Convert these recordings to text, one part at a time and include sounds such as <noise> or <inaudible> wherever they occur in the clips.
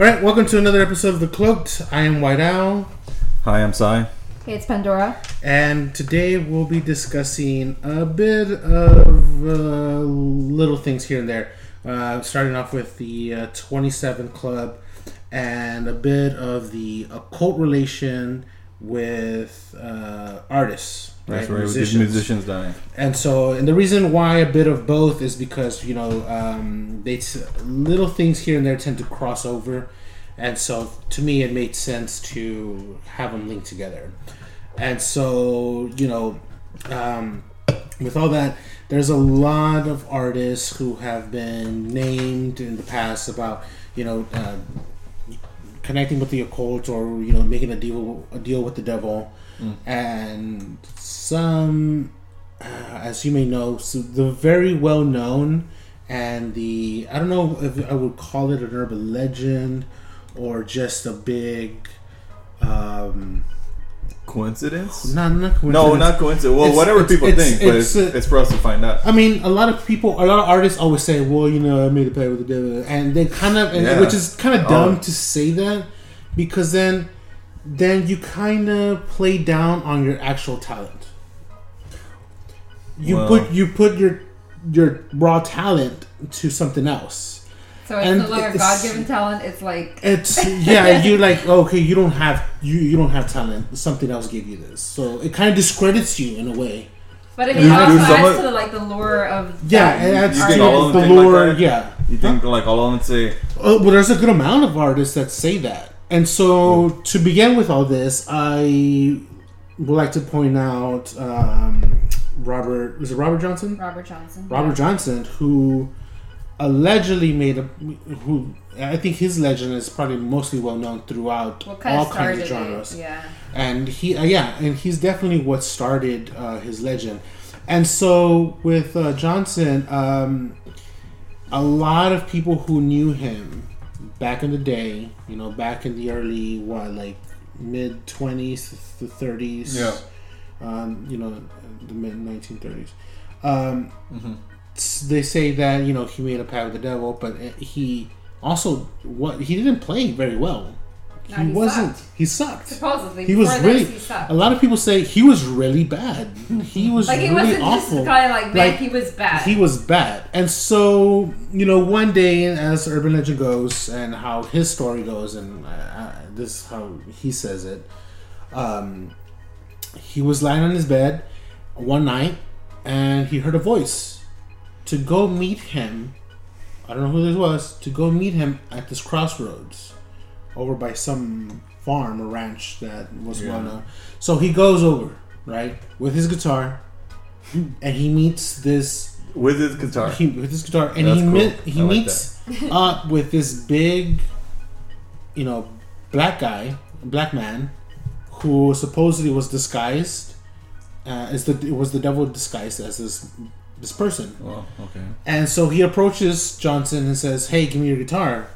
All right, welcome to another episode of The Cloaked. I am White Owl. Hi, I'm Sai. Hey, it's Pandora. And today we'll be discussing a bit of uh, little things here and there. Uh, starting off with the uh, 27 Club and a bit of the occult relation with uh, artists, right? That's right. With musicians dying. And so, and the reason why a bit of both is because you know um, they t- little things here and there tend to cross over, and so to me it made sense to have them linked together. And so you know, um, with all that, there's a lot of artists who have been named in the past about you know. Uh, connecting with the occult or you know making a deal a deal with the devil Mm. and some uh, as you may know so the very well known and the I don't know if I would call it an urban legend or just a big um Coincidence? not, not coincidence. No, not coincidence. Well, It's- whatever it's- people it's- think, but it's, for us to find out. I mean, a lot of people, a lot of artists always say, "Well, you know, I made a pay with the devil," and they kind of, and, Yeah. which is kind of oh. dumb Oh. to say that because then, then you kind of play down on your actual talent. You Well- put you put your your raw talent to something else. So it's And no longer it's- God given talent. It's like <laughs> It's yeah, <laughs> you like okay, you don't have you you don't have talent. Something else gave you this, so it kind of discredits you in a way. but it You also adds to the, like the lure of Yeah, it adds You to think the them think like lure. that? yeah, You think like all of them say, Uh, well, there's a good amount of artists that say that. And so, to begin with all this, I would like to point out um, Robert. Was it Robert Johnson? Robert Johnson. Robert Johnson, who allegedly made a. Who I think his legend is probably mostly well known throughout kind all of kinds of genres it? Yeah. and he uh, yeah and he's definitely what started uh, his legend and so with uh, johnson um, a lot of people who knew him back in the day you know back in the early what like mid 20s to 30s Yeah. um, you know the mid 1930s um, Mhm. They say that you know he made a pact with the devil but he also what he didn't play very well No, he, he wasn't sucked. he sucked Supposedly, he was really. this, he sucked. A lot of people say he was really bad. He was like he really wasn't awful. just kind of like. Like, he was bad. He was bad, and so you know, one day, as urban legend goes, and how his story goes, and uh, uh, this is how he says it. Um, he was lying on his bed one night, and he heard a voice to go meet him. I don't know who this was. To go meet him at this crossroads, over by some farm or ranch that was Yeah. well known. So he goes over right with his guitar, and he meets this with his guitar. he, with his guitar, and That's he cool. he like meets up with this big, you know, black guy, black man, who supposedly was disguised. Uh, is the it was the devil disguised as this this person, Well, okay. and so he approaches Johnson and says, "Hey, give me your guitar."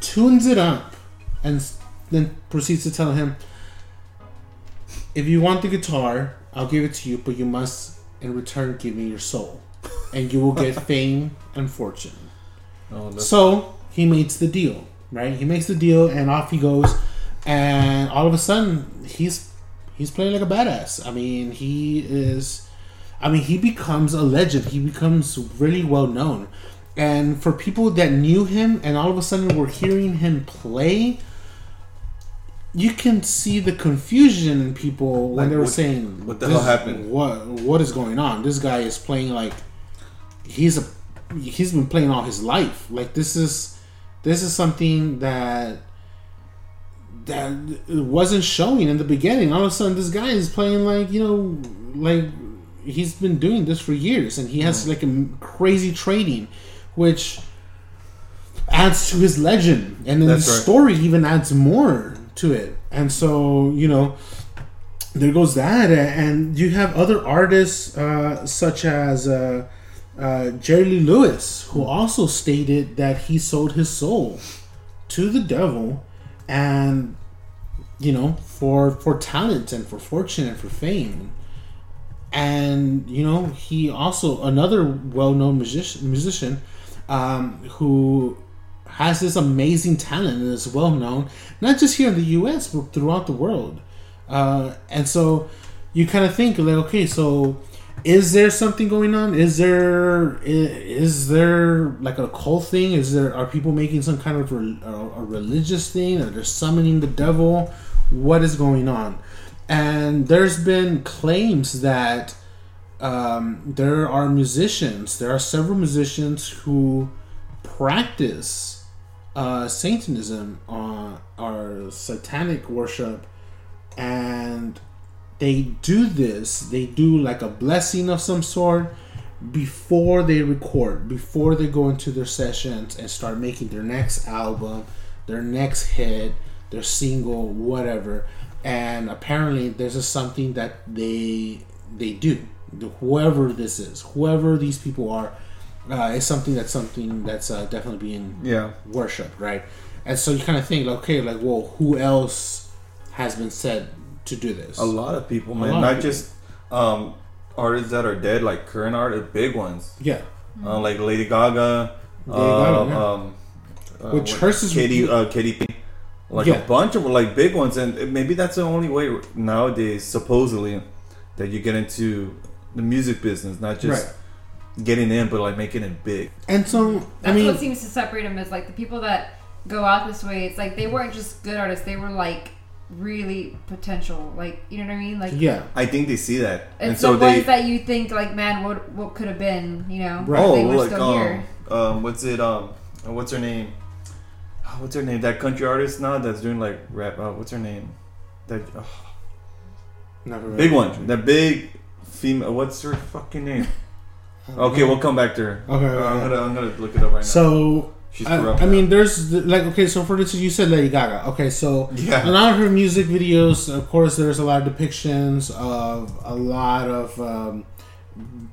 Tunes it up, and then proceeds to tell him, "If you want the guitar, I'll give it to you, but you must, in return, give me your soul, and you will get <laughs> fame and fortune." Oh, So he makes the deal, right? He makes the deal, and off he goes. And all of a sudden, he's he's playing like a badass. I mean, he is. I mean, he becomes a legend. He becomes really well known. And for people that knew him and all of a sudden were hearing him play, you can see the confusion in people when Like, they were what- saying, what the hell happened?" What what is going on? This guy is playing like he's a he's been playing all his life. Like this is this is something that that wasn't showing in the beginning. All of a sudden, this guy is playing like you know, like he's been doing this for years, and he has like a crazy trading, which adds to his legend, and then That's the right. story even adds more to it. And so you know, there goes that, and you have other artists uh, such as. Uh, uh, Jerry Lee Lewis, who also stated that he sold his soul to the devil, and you know, for for talent and for fortune and for fame, and you know, he also another well-known musician, musician um, who has this amazing talent and is well known, not just here in the U.S. but throughout the world. Uh, and so you kind of think like, okay, so is there something going on? Is there is there like a cult thing? Is there are people making some kind of re, a, a religious thing? Are they summoning the devil? What is going on? And there's been claims that um, there are musicians. There are several musicians who practice uh, Satanism, uh, or satanic worship, and they do this. They do like a blessing of some sort before they record, before they go into their sessions and start making their next album, their next hit, their single, whatever. And apparently, this is something that they they do. Whoever this is, whoever these people are, uh, is something that's something that's uh, definitely being Yeah. worshipped, right? And so you kind of think, like, okay, like, well, who else has been said to do this? A lot of people, man. Not people. just um, artists that are dead, like current artists, big ones. Yeah, Uh, like Lady Gaga. Lady Gaga, yeah. um, uh, Which what- hers is- Katy, uh, Katy P. Like Yeah. a bunch of like big ones, and maybe that's the only way nowadays, supposedly, that you get into the music business, not just Right. getting in, but like making it big. and so I That's mean, what seems to separate them is like the people that go out this way. It's like they weren't just good artists; they were like really potential. Like you know what I mean? Like yeah, I think they see that, and it's so the they. ones that you think like, man, what what could have been? You know, Right. Oh, they were like still um, here. um, what's it? Um, what's her name? Ah, What's her name? That country artist now that's doing like rap. Uh, what's her name? That uh, never big one. That big female. What's her fucking name? <laughs> Okay, we'll come back to her. Okay, Uh, I'm gonna I'm gonna look it up right now. So She's I. I mean, there's the- like okay, so for instance, you said Lady Gaga. Okay, so Yeah. a lot of her music videos, of course, there's a lot of depictions of a lot of um,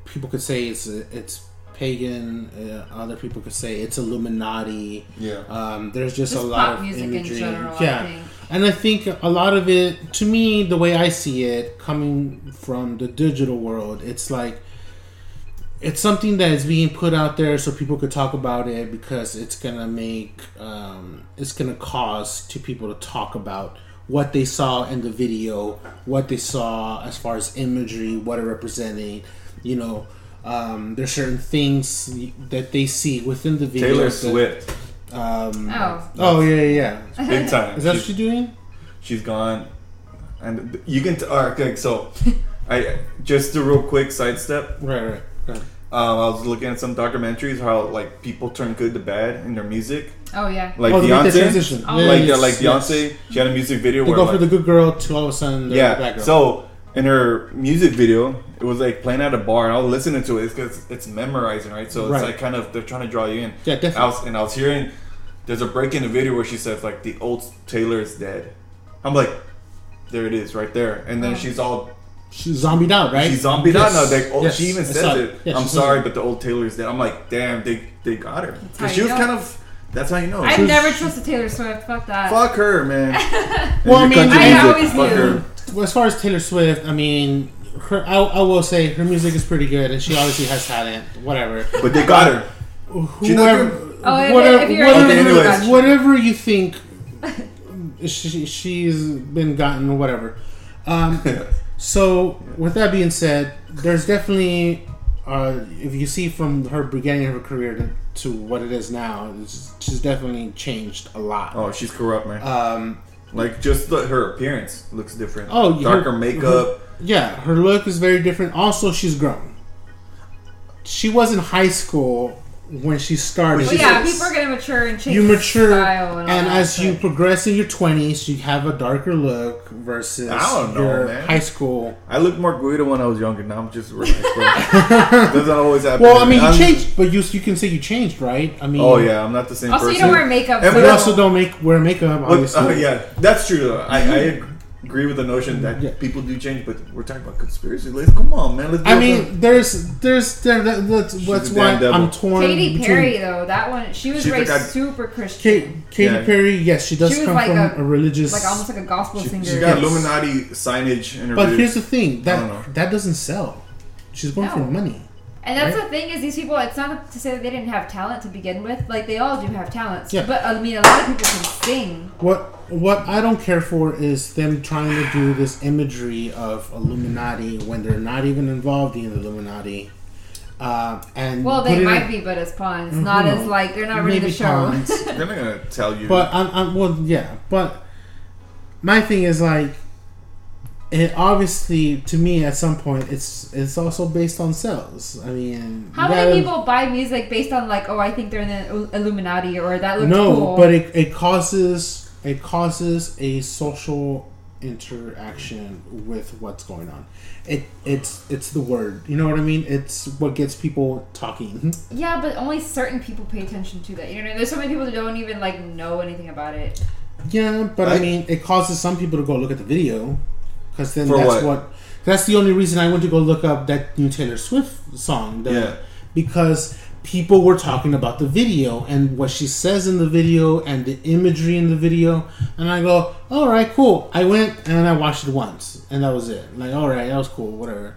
people could say it's it's pagan. Uh, other people could say it's Illuminati. yeah. Um, there's just, Just a lot pop of music in imagery. general, I yeah, think. and I think a lot of it, to me, the way I see it, coming from the digital world, it's like it's something that is being put out there so people could talk about it because it's gonna make um, it's gonna cause to people to talk about what they saw in the video, what they saw as far as imagery, what it representing. You know, um, there's certain things that they see within the video. Taylor that- Swift, Oh, Um, oh yeah, yeah, yeah. big <laughs> time. Is that what she's, she's doing? she's gone, and you can. T- all right, okay, so I just a real quick sidestep. Right, right. right. Um, I was looking at some documentaries how like people turn good to bad in their music. oh yeah. Like oh, the Beyonce, transition. Oh. like yeah, Yes, like yes. Beyonce, she had a music video They where go like, for the good girl to all of a sudden they're the bad yeah. girl. So in her music video, it was like playing at a bar, and I was listening to it because it's memorizing, right? So it's Right. like kind of they're trying to draw you in. Yeah, definitely. I was, and I was hearing there's a break in the video where she says like the old Taylor is dead. I'm like, there it is, right there. And then she's all she's zombied out, right? she's zombied out now. Like, oh, Yes, she even I says saw it. Yeah, I'm sorry, but the old Taylor is dead. I'm like, damn, they they got her. Because she was know. kind of. That's how you know. I've never trusted Taylor Swift. Fuck that. Fuck her, man. <laughs> Well, I mean, I always knew. Her. Well, as far as Taylor Swift, I mean, her, I, I will say her music is pretty good, and she obviously has talent. Whatever. But they got her. Whoever. Oh, whatever, if you're whatever, Okay, anyways. whatever you think, <laughs> she, she's been gotten, whatever. Um, <laughs> So, with that being said, there's definitely, uh, if you see from her beginning of her career to, to what it is now, it's, she's definitely changed a lot. Oh, she's corrupt, man. Um, like just the, her appearance looks different. Oh, her- darker makeup. yeah, her look is very different. Also, she's grown. She was in high school when she started. But But yeah, people are gonna mature and change. you mature, style and, all and that, as you progress in your twenties, you have a darker look versus I don't know, your man. high school. I looked more Guido when I was younger. Now I'm just relaxed. <laughs> bro. Doesn't always happen. Well, I mean, you I'm- changed, but you you can say you changed, right? I mean, Oh yeah, I'm not the same Also, person. you don't wear makeup. And so we also don't make wear makeup, But, obviously. uh, yeah, that's true. Though. I, I agree with the notion that Yeah. people do change, but we're talking about conspiracy. Let's come on, man. Let's. I build mean, there's, there's, there, that, that's, that's a why damn devil. I'm torn. Katy between- Perry though, that one she was She's raised like a- super Kate, Christian, Katy Yeah. Perry, yes, she does She was come like from a, a- religious. like almost like a gospel She, singer. she got Yes. Illuminati signage in her. but videos. here's the thing that that doesn't sell. She's going for money. And that's Right? the thing is these people. It's not to say that they didn't have talent to begin with. Like they all do have talents. Yeah. But I mean, a lot of people can sing. What what I don't care for is them trying to do this imagery of Illuminati when they're not even involved in the Illuminati. Uh, and Well, they might in- be, but as pawns, not Mhm. as like they're not ready maybe to show. pawns. They're not gonna tell you. But I'm, I'm well, yeah. But my thing is like, it obviously to me at some point it's it's also based on sales. I mean, How many gotta- people buy music based on like, oh, I think they're in the Illuminati or that looks No, cool? but it, it causes it causes a social interaction with what's going on. It it's it's the word. You know what I mean? It's what gets people talking. <laughs> yeah, but only certain people pay attention to that. You know, I mean? there's so many people that don't even like know anything about it. Yeah, but I, I- mean, it causes some people to go look at the video because then For that's what? what? That's the only reason I went to go look up that new Taylor Swift song. the- Yeah. Because people were talking about the video and what she says in the video and the imagery in the video, and I go, "All right, cool." I went and I watched it once, and that was it. Like, all right, that was cool, whatever.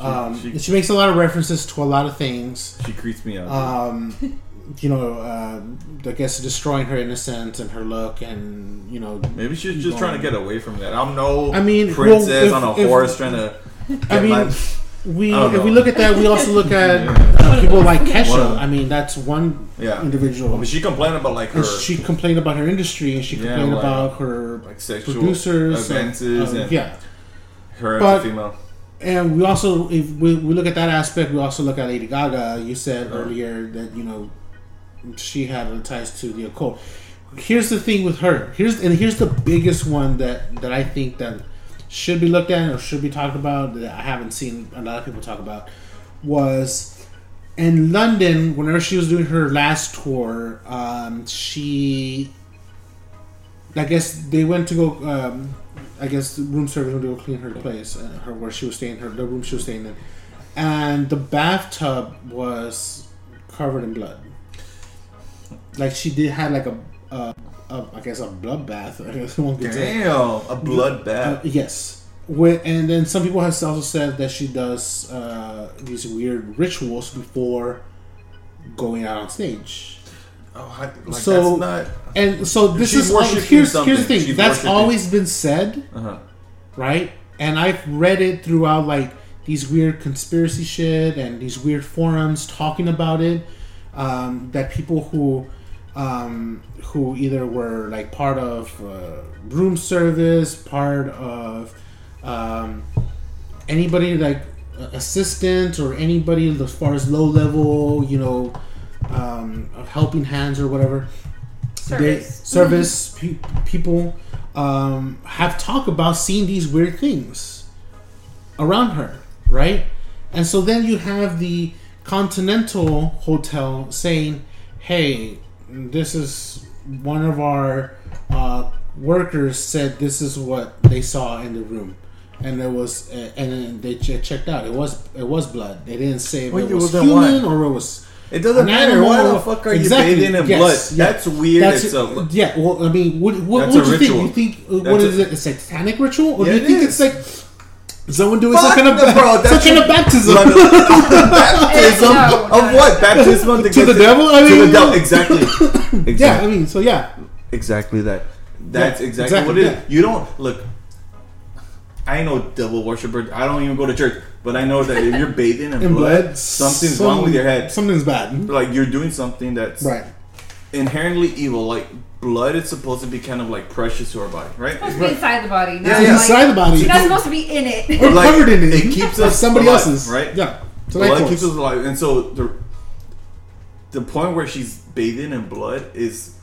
Um, she- she makes a lot of references to a lot of things she creeps me out. um, <laughs> you know, uh, I guess destroying her innocence and her look, and you know, Maybe she's just trying to get away from that. I'm no I mean, princess well, on a if- if- horse trying to. I mean, my- we I don't if we look at that, we also look at <laughs> uh, people like Kesha. Well, I mean, that's one yeah. individual. I mean, she complained about like her and she complained about her industry, and she Yeah, complained like- about her like sexual producers, and, advances uh, and yeah. her But- as a female. And we also, if we, we look at that aspect, we also look at Lady Gaga. You said Uh-huh. earlier that you know she had ties to the occult. Here's the thing with her. Here's and here's the biggest one that that I think that should be looked at or should be talked about that I haven't seen a lot of people talk about was in London whenever she was doing her last tour. Um, she, I guess they went to go. Um, I guess room service went to go clean her place, uh, her where she was staying, her the room she was staying in, and the bathtub was covered in blood. Like she did had like a, a, a I guess a bloodbath. <laughs> I guess one could say. Damn, a Uh, bloodbath. yes. With, and then some people have also said that she does uh, these weird rituals before going out on stage. Oh, I, like so- that's not. And so this is all, here's here's the thing. She's That's worshiping. always been said, Uh-huh. right? And I've read it throughout like these weird conspiracy shit and these weird forums talking about it. Um, that people who um, who either were like part of uh, room service, part of um, anybody like assistant or anybody as far as low level, you know, um, of helping hands or whatever. They, Service. <laughs> service pe- people um, have talked about seeing these weird things around her, right? And so then you have the Continental Hotel saying, "Hey, this is one of our uh, workers said this is what they saw in the room." And it was, uh, and then they ch- checked out. It was, it was blood. They didn't say Well, it was human or it was It doesn't matter. Why the fuck are Exactly, you bathing in yes, blood? yeah. That's weird. That's yeah. Well, I mean, what what, what do you think? You think uh, what is it? A satanic ritual, or Yeah, do you think is. it's like someone doing Fuck some kind <laughs> of no, ba- bro, that's some kind of baptism Blood- baptism No, of no, what? Baptism to, to get the devil? I mean, to the devil. Exactly. exactly. <laughs> yeah. I mean, so yeah, Exactly that. That's Yeah, exactly, exactly, what it is. yeah. You don't look. I know devil worshiper. I don't even go to church, but I know that if you're bathing in, In blood, blood, something's some- wrong with your head. Something's bad. Like you're doing something that's Right. inherently evil. Like blood is supposed to be kind of like precious to our body, right? It's supposed to be inside the body. Not Yeah, like, yeah. Inside the body. You're not supposed to be in it. Or Like, covered in it. it keeps Like us somebody alive, else's. right? Yeah. It's blood force. keeps us alive, and so the the point where she's bathing in blood is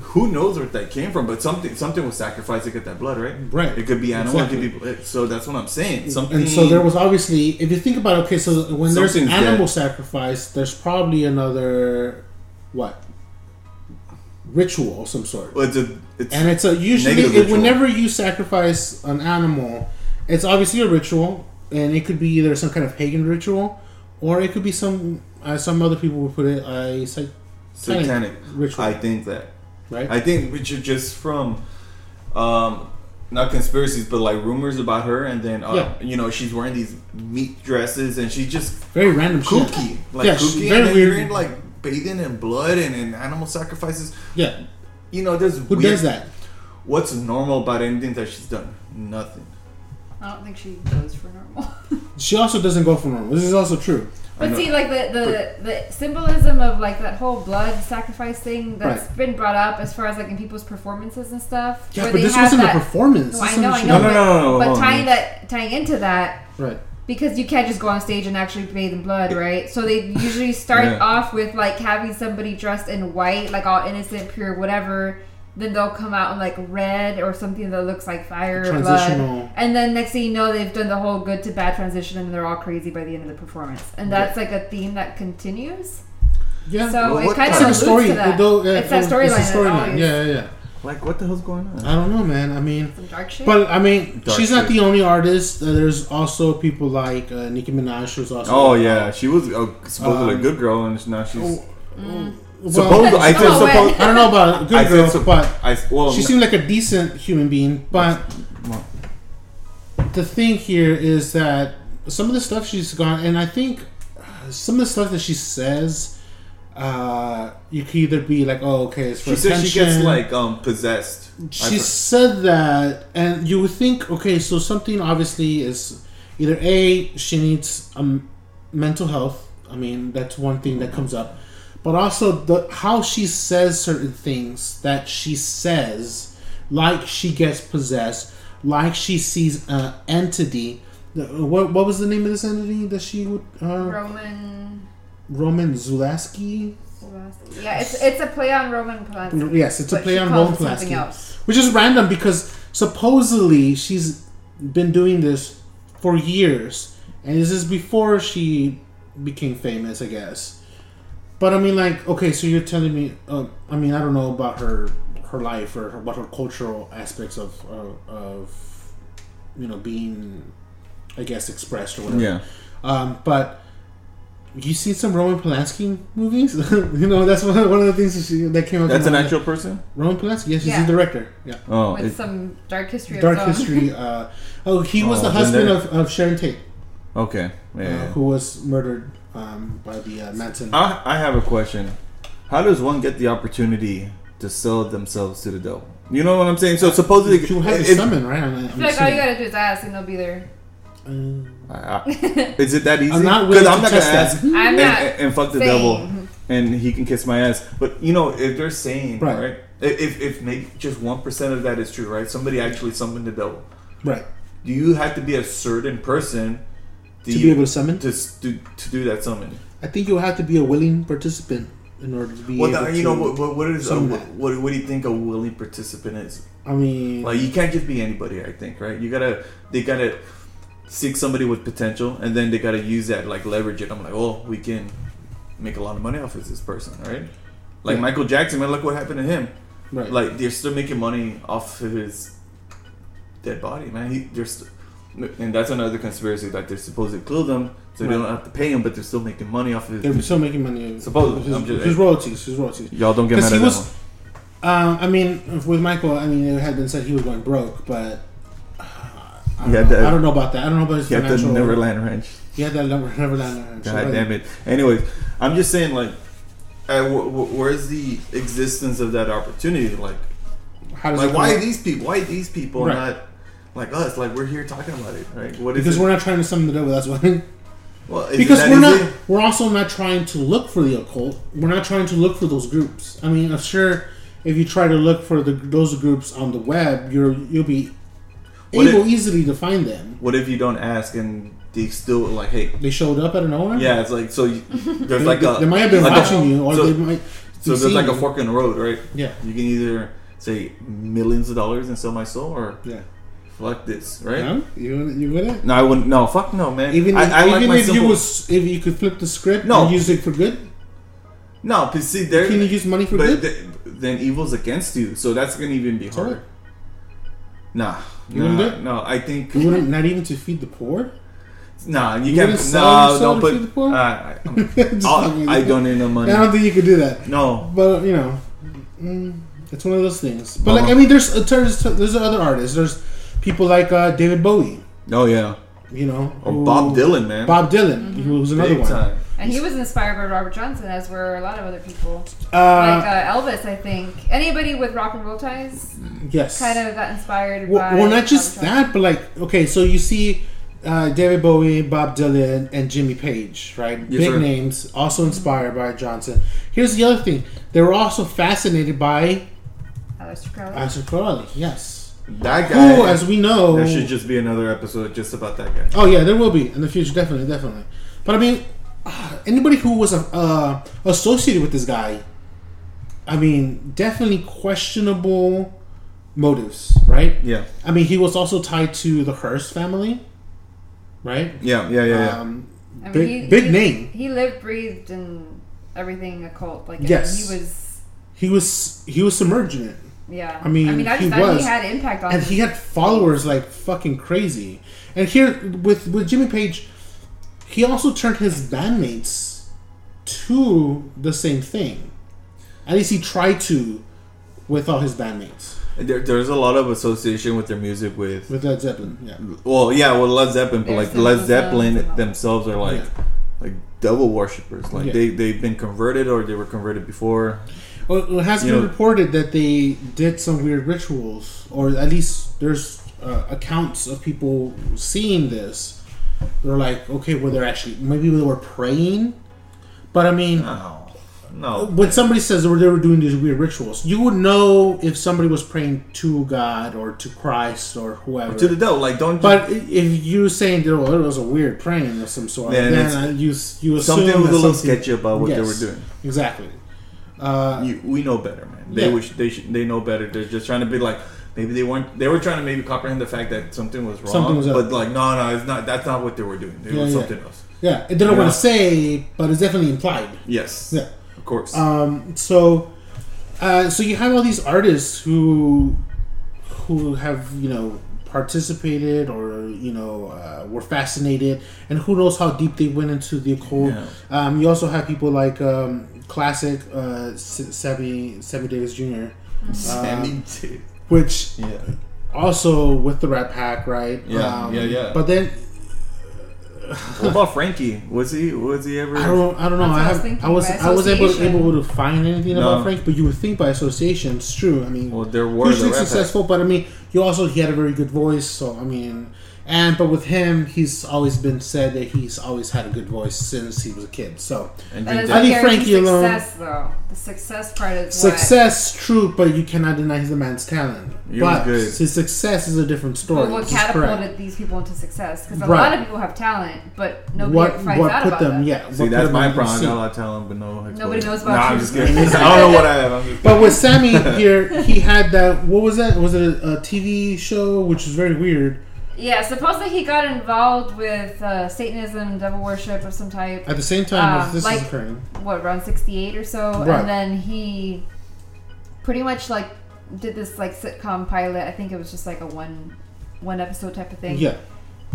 who knows where that came from, but something something was sacrificed to get that blood, right? Right. It could be animal, Exactly. it could be so. That's what I'm saying. Something. And so there was obviously, if you think about it, okay, so when there's Something's animal dead. sacrifice, there's probably another what ritual of some sort, Well, it's a, it's, and it's a usually it, whenever you sacrifice an animal, it's obviously a ritual, and it could be either some kind of pagan ritual, or it could be some, as some other people would put it, a sa- satanic. ritual, I think that. right? I think which is just from, um, not conspiracies, but like rumors about her, and then uh, Yeah. you know she's wearing these meat dresses, and she's just Very random shit. kooky, like Yeah, kooky, very and then weird. you're in like bathing in blood and in animal sacrifices. Yeah, You know, there's who weird, does that? What's normal about anything that she's done? Nothing. I don't think she goes for normal. <laughs> She also doesn't go for normal. This is also true. But see, like the, the the symbolism of like that whole blood sacrifice thing that's Right. been brought up as far as like in people's performances and stuff. Yeah, where but they this have wasn't that- oh, a performance. No, I know, I know. she- No, no, but, no, no, no, But hold on. tying that tying into that Right. Because you can't just go on stage and actually bathe in blood, right? So they usually start Yeah. off with like having somebody dressed in white, like all innocent, pure, whatever. Then they'll come out in like red or something that looks like fire or blood. And then next thing you know, they've done the whole good to bad transition, and they're all crazy by the end of the performance. And that's like a theme that continues. Yeah. So Well, it kind it's of like a alludes story. to that. though, uh, it's that a storyline. that's storyline. always Yeah, yeah, yeah. Like what the hell's going on? I don't know, man. I mean, Some dark shit. but I mean, Dark she's not the only artist. Uh, there's also people like uh, Nicki Minaj, who's also. Oh yeah, she was uh, supposedly Um, a good girl, and now she's Oh, Mm. well, supposed. I said Oh, wait. supposed. I don't know about a <laughs> good I girl, sup- but I well, she seemed like a decent human being. But well, the thing here is that some of the stuff she's gone, and I think uh, some of the stuff that she says, uh, you could either be like, "Oh, okay, it's for she said she gets like um possessed. She said that, and you would think, okay, so something obviously is either a she needs um, mental health. I mean, that's one thing that comes up, but also the how she says certain things that she says, like she gets possessed, like she sees an entity. What what was the name of this entity that she would uh, Roman. Roman Zolanski? Yeah, it's it's a play on Roman Polanski. Yes, it's a play on Roman it Polanski. else. which is random because supposedly she's been doing this for years and this is before she became famous i guess but i mean like okay so you're telling me uh, i mean i don't know about her her life or about her cultural aspects of uh, of you know being i guess expressed or whatever Yeah, um, but you seen some Roman Polanski movies? <laughs> you know, that's one of, one of the things that, she, that came up. that's an actual person. Roman Polanski. Yes, he's Yeah. the director. Yeah. Oh, With it- some dark history Dark his history. <laughs> Uh, oh, he was Oh, the husband of, of Sharon Tate, okay. Yeah. uh, yeah. who was murdered um, by the uh, Manson. I, I have a question. How does one get the opportunity to sell themselves to the devil? You know what I'm saying? So supposedly, you have to summon, right? I'm, I I'm feel like all you gotta do is ask, and they'll be there. Uh, I- I- is it that easy? I'm not willing 'Cause to I'm not test gonna ask I'm and, not and, and fuck the saying. devil, and he can kiss my ass. But you know, if they're saying Right. right, if if maybe just one percent of that is true, right? Somebody actually summoned the devil. right. Do you have to be a certain person do To you, be able to summon, to s- do to do that summon? I think you have to be a willing participant in order to be Well, able the- to. you know what, what, what is a, summon what, that. what, what do you think a willing participant is? I mean, Like you can't just be anybody. I think right. You gotta they gotta seek somebody with potential, and then they gotta use that like leverage it. I'm like, oh, we can make a lot of money off of this person, right? Like Yeah. Michael Jackson, man, look what happened to him. right. Like they're still making money off of his dead body, man. He they're st- and that's another conspiracy that they're supposed to kill them so they don't have to pay him, but they're still making money off of They're his. still making money. Supposedly, his, just- his royalties. His royalties. Y'all don't get mad he at was- one. Um, I mean, with Michael, I mean, it had been said he was going broke, but uh, I, don't know. that- I don't know about that. I don't know about his He had the financial. Neverland Ranch. Had that Never, Neverland. Ranch. God damn it. Anyways, I'm just saying, like, uh, wh- wh- where's the existence of that opportunity? Like, How does like why these people? Why these people Right. not? like us, like we're here talking about it, right? What is because it? we're not trying to summon the devil. That's why. well, because we're not. easy? We're also not trying to look for the occult. We're not trying to look for those groups. I mean, I'm sure if you try to look for the those groups on the web, you're you'll be What able if- easily to find them. What if you don't ask and they still like, hey, They showed up out of nowhere. yeah, it's like so. You, <laughs> there's They, like a they might have been like a- watching you, or so- they might. So be there's like seeing a fork in the road, right? Yeah, You can either say millions of dollars and sell my soul, or yeah. fuck this, right? No? You you with it? No, I wouldn't. No, fuck no, man. Even if, I like even my if you was if you could flip the script No. and use it for good, no, but see, there. can you use money for but good? th- then evil's against you, so that's gonna even be So harder. what? Nah, You wouldn't do it? no. I think You wouldn't not even to feed the poor. nah. You, You can't. sell No, soul don't to put. feed the poor? <laughs> Uh, I, <laughs> I'm- Just I'll- fucking- I donate no money. I don't think you could do that. No, But you know, mm, it's one of those things. But like, Uh-huh. I mean, there's there's there's other artists. There's people like uh, David Bowie. oh yeah, You know, or who- Bob Dylan, man. Bob Dylan, who's another Big one. time. And he was inspired by Robert Johnson, as were a lot of other people. Uh, like uh, Elvis, I think. Anybody with rock and roll ties yes. kind of got inspired Well, by. well, not just Robert Johnson. that, but like, okay, so you see uh, David Bowie, Bob Dylan, and Jimmy Page, right? Yes, Big sir. names, also inspired by Johnson. Here's the other thing: they were also fascinated by Aleister Crowley. Aleister Crowley. Yes, That guy. who, as we know, there should just be another episode just about that guy. Oh yeah, there will be in the future, definitely, definitely. But I mean, uh, anybody who was uh, associated with this guy, I mean, definitely questionable motives, right? Yeah, I mean, he was also tied to the Hearst family, right? yeah, yeah, yeah. yeah. Um, I mean, big, he- big he- name. He lived, breathed, and everything occult. Like, I mean, Yes. he was. He was he was submerged in it, Yeah. I mean, I mean, I he just thought was. he had impact on. and he had followers like fucking crazy. And here with with Jimmy Page, he also turned his bandmates to the same thing. At least he tried to with all his bandmates There, there's a lot of association with their music with. with Led Zeppelin. Yeah, Well, yeah, well, Led Zeppelin, but like some Led Zeppelin those. themselves are like Yeah. like devil worshippers. Like Yeah. they they've been converted or they were converted before. well, it has You been know- reported that they did some weird rituals, or at least there's uh, accounts of people seeing this. They're like, okay, well, they're actually maybe they were praying, but I mean. No, no. when somebody says they were, they were doing these weird rituals, you would know if somebody was praying to God or to Christ or whoever. To the devil, like don't. but if you're saying that well, it was a weird praying of some sort, Yeah, then you you assume something was a little something- sketchy about what they were doing. Exactly. Uh, You, we know better, man. They Yeah. wish they should, they know better. They're just trying to be like maybe they weren't. They were trying to maybe comprehend the fact that something was wrong. Something was up. but like no, no, it's not. That's not what they were doing. It Yeah, was yeah. something else. yeah, it didn't Yeah. want to say, but it's definitely implied. Yes. Yeah. Of course. Um, so, uh, so you have all these artists who, who have you know participated or you know uh, were fascinated, and who knows how deep they went into the occult. Yeah. Um, you also have people like um, classic uh, S- Sammy Sammy Davis Jr., Sammy J. which Yeah. also with the Rat Pack, right? Um, Yeah, yeah, yeah. But then What about Frankie? Was he was he ever? I don't, I don't know. I I was have, I was, I was able, able to find anything No. about Frank, but you would think by association, it's true. I mean, Well, there were hugely the Rat Pack. successful, but I mean, you also he had a very good voice. So I mean, and but with him, he's always been said that he's always had a good voice since he was a kid. So And That Jim doesn't I leave guarantee Frankie alone. success, though. The success part is success, true, but you cannot deny he's a man's talent. He was but good. his success is a different story. but what This catapulted these people into success? Because a Right. lot of people have talent, but nobody What ever finds what out put about them? them. Yeah, See, that's my them problem. I on got a the lot of talent, but no. Nobody knows about Nah, I'm you. just <laughs> kidding. I don't know what I have. I'm just But with Sammy <laughs> here, he had that. What was that? Was it a, a TV show, which is very weird? Yeah, supposedly he got involved with uh, Satanism, devil worship of some type. At the same time Um, this like- is occurring. What around '68 or so, Right. and then he pretty much like did this like sitcom pilot. I think it was just like a one one episode type of thing. Yeah,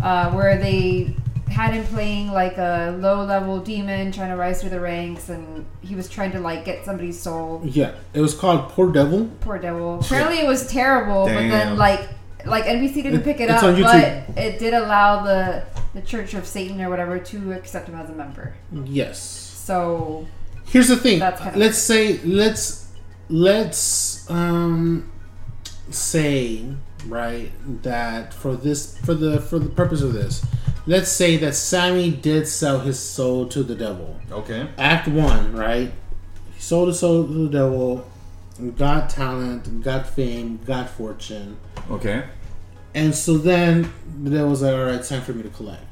uh, where they had him playing like a low level demon trying to rise through the ranks, and he was trying to like get somebody's soul. yeah. It was called Poor Devil. Poor devil. Apparently, it was terrible, but then like like NBC didn't It- pick it it's up, on YouTube. but it did allow the the Church of Satan or whatever to accept him as a member. Yes. So Here's the thing. That's kind of- let's say let's let's um say right? That for this, for the for the purpose of this, let's say that Sammy did sell his soul to the devil. Okay. Act one, right? He sold his soul to the devil, got talent, got fame, got fortune, Okay. And so then the devil was like, "All right, time for me to collect."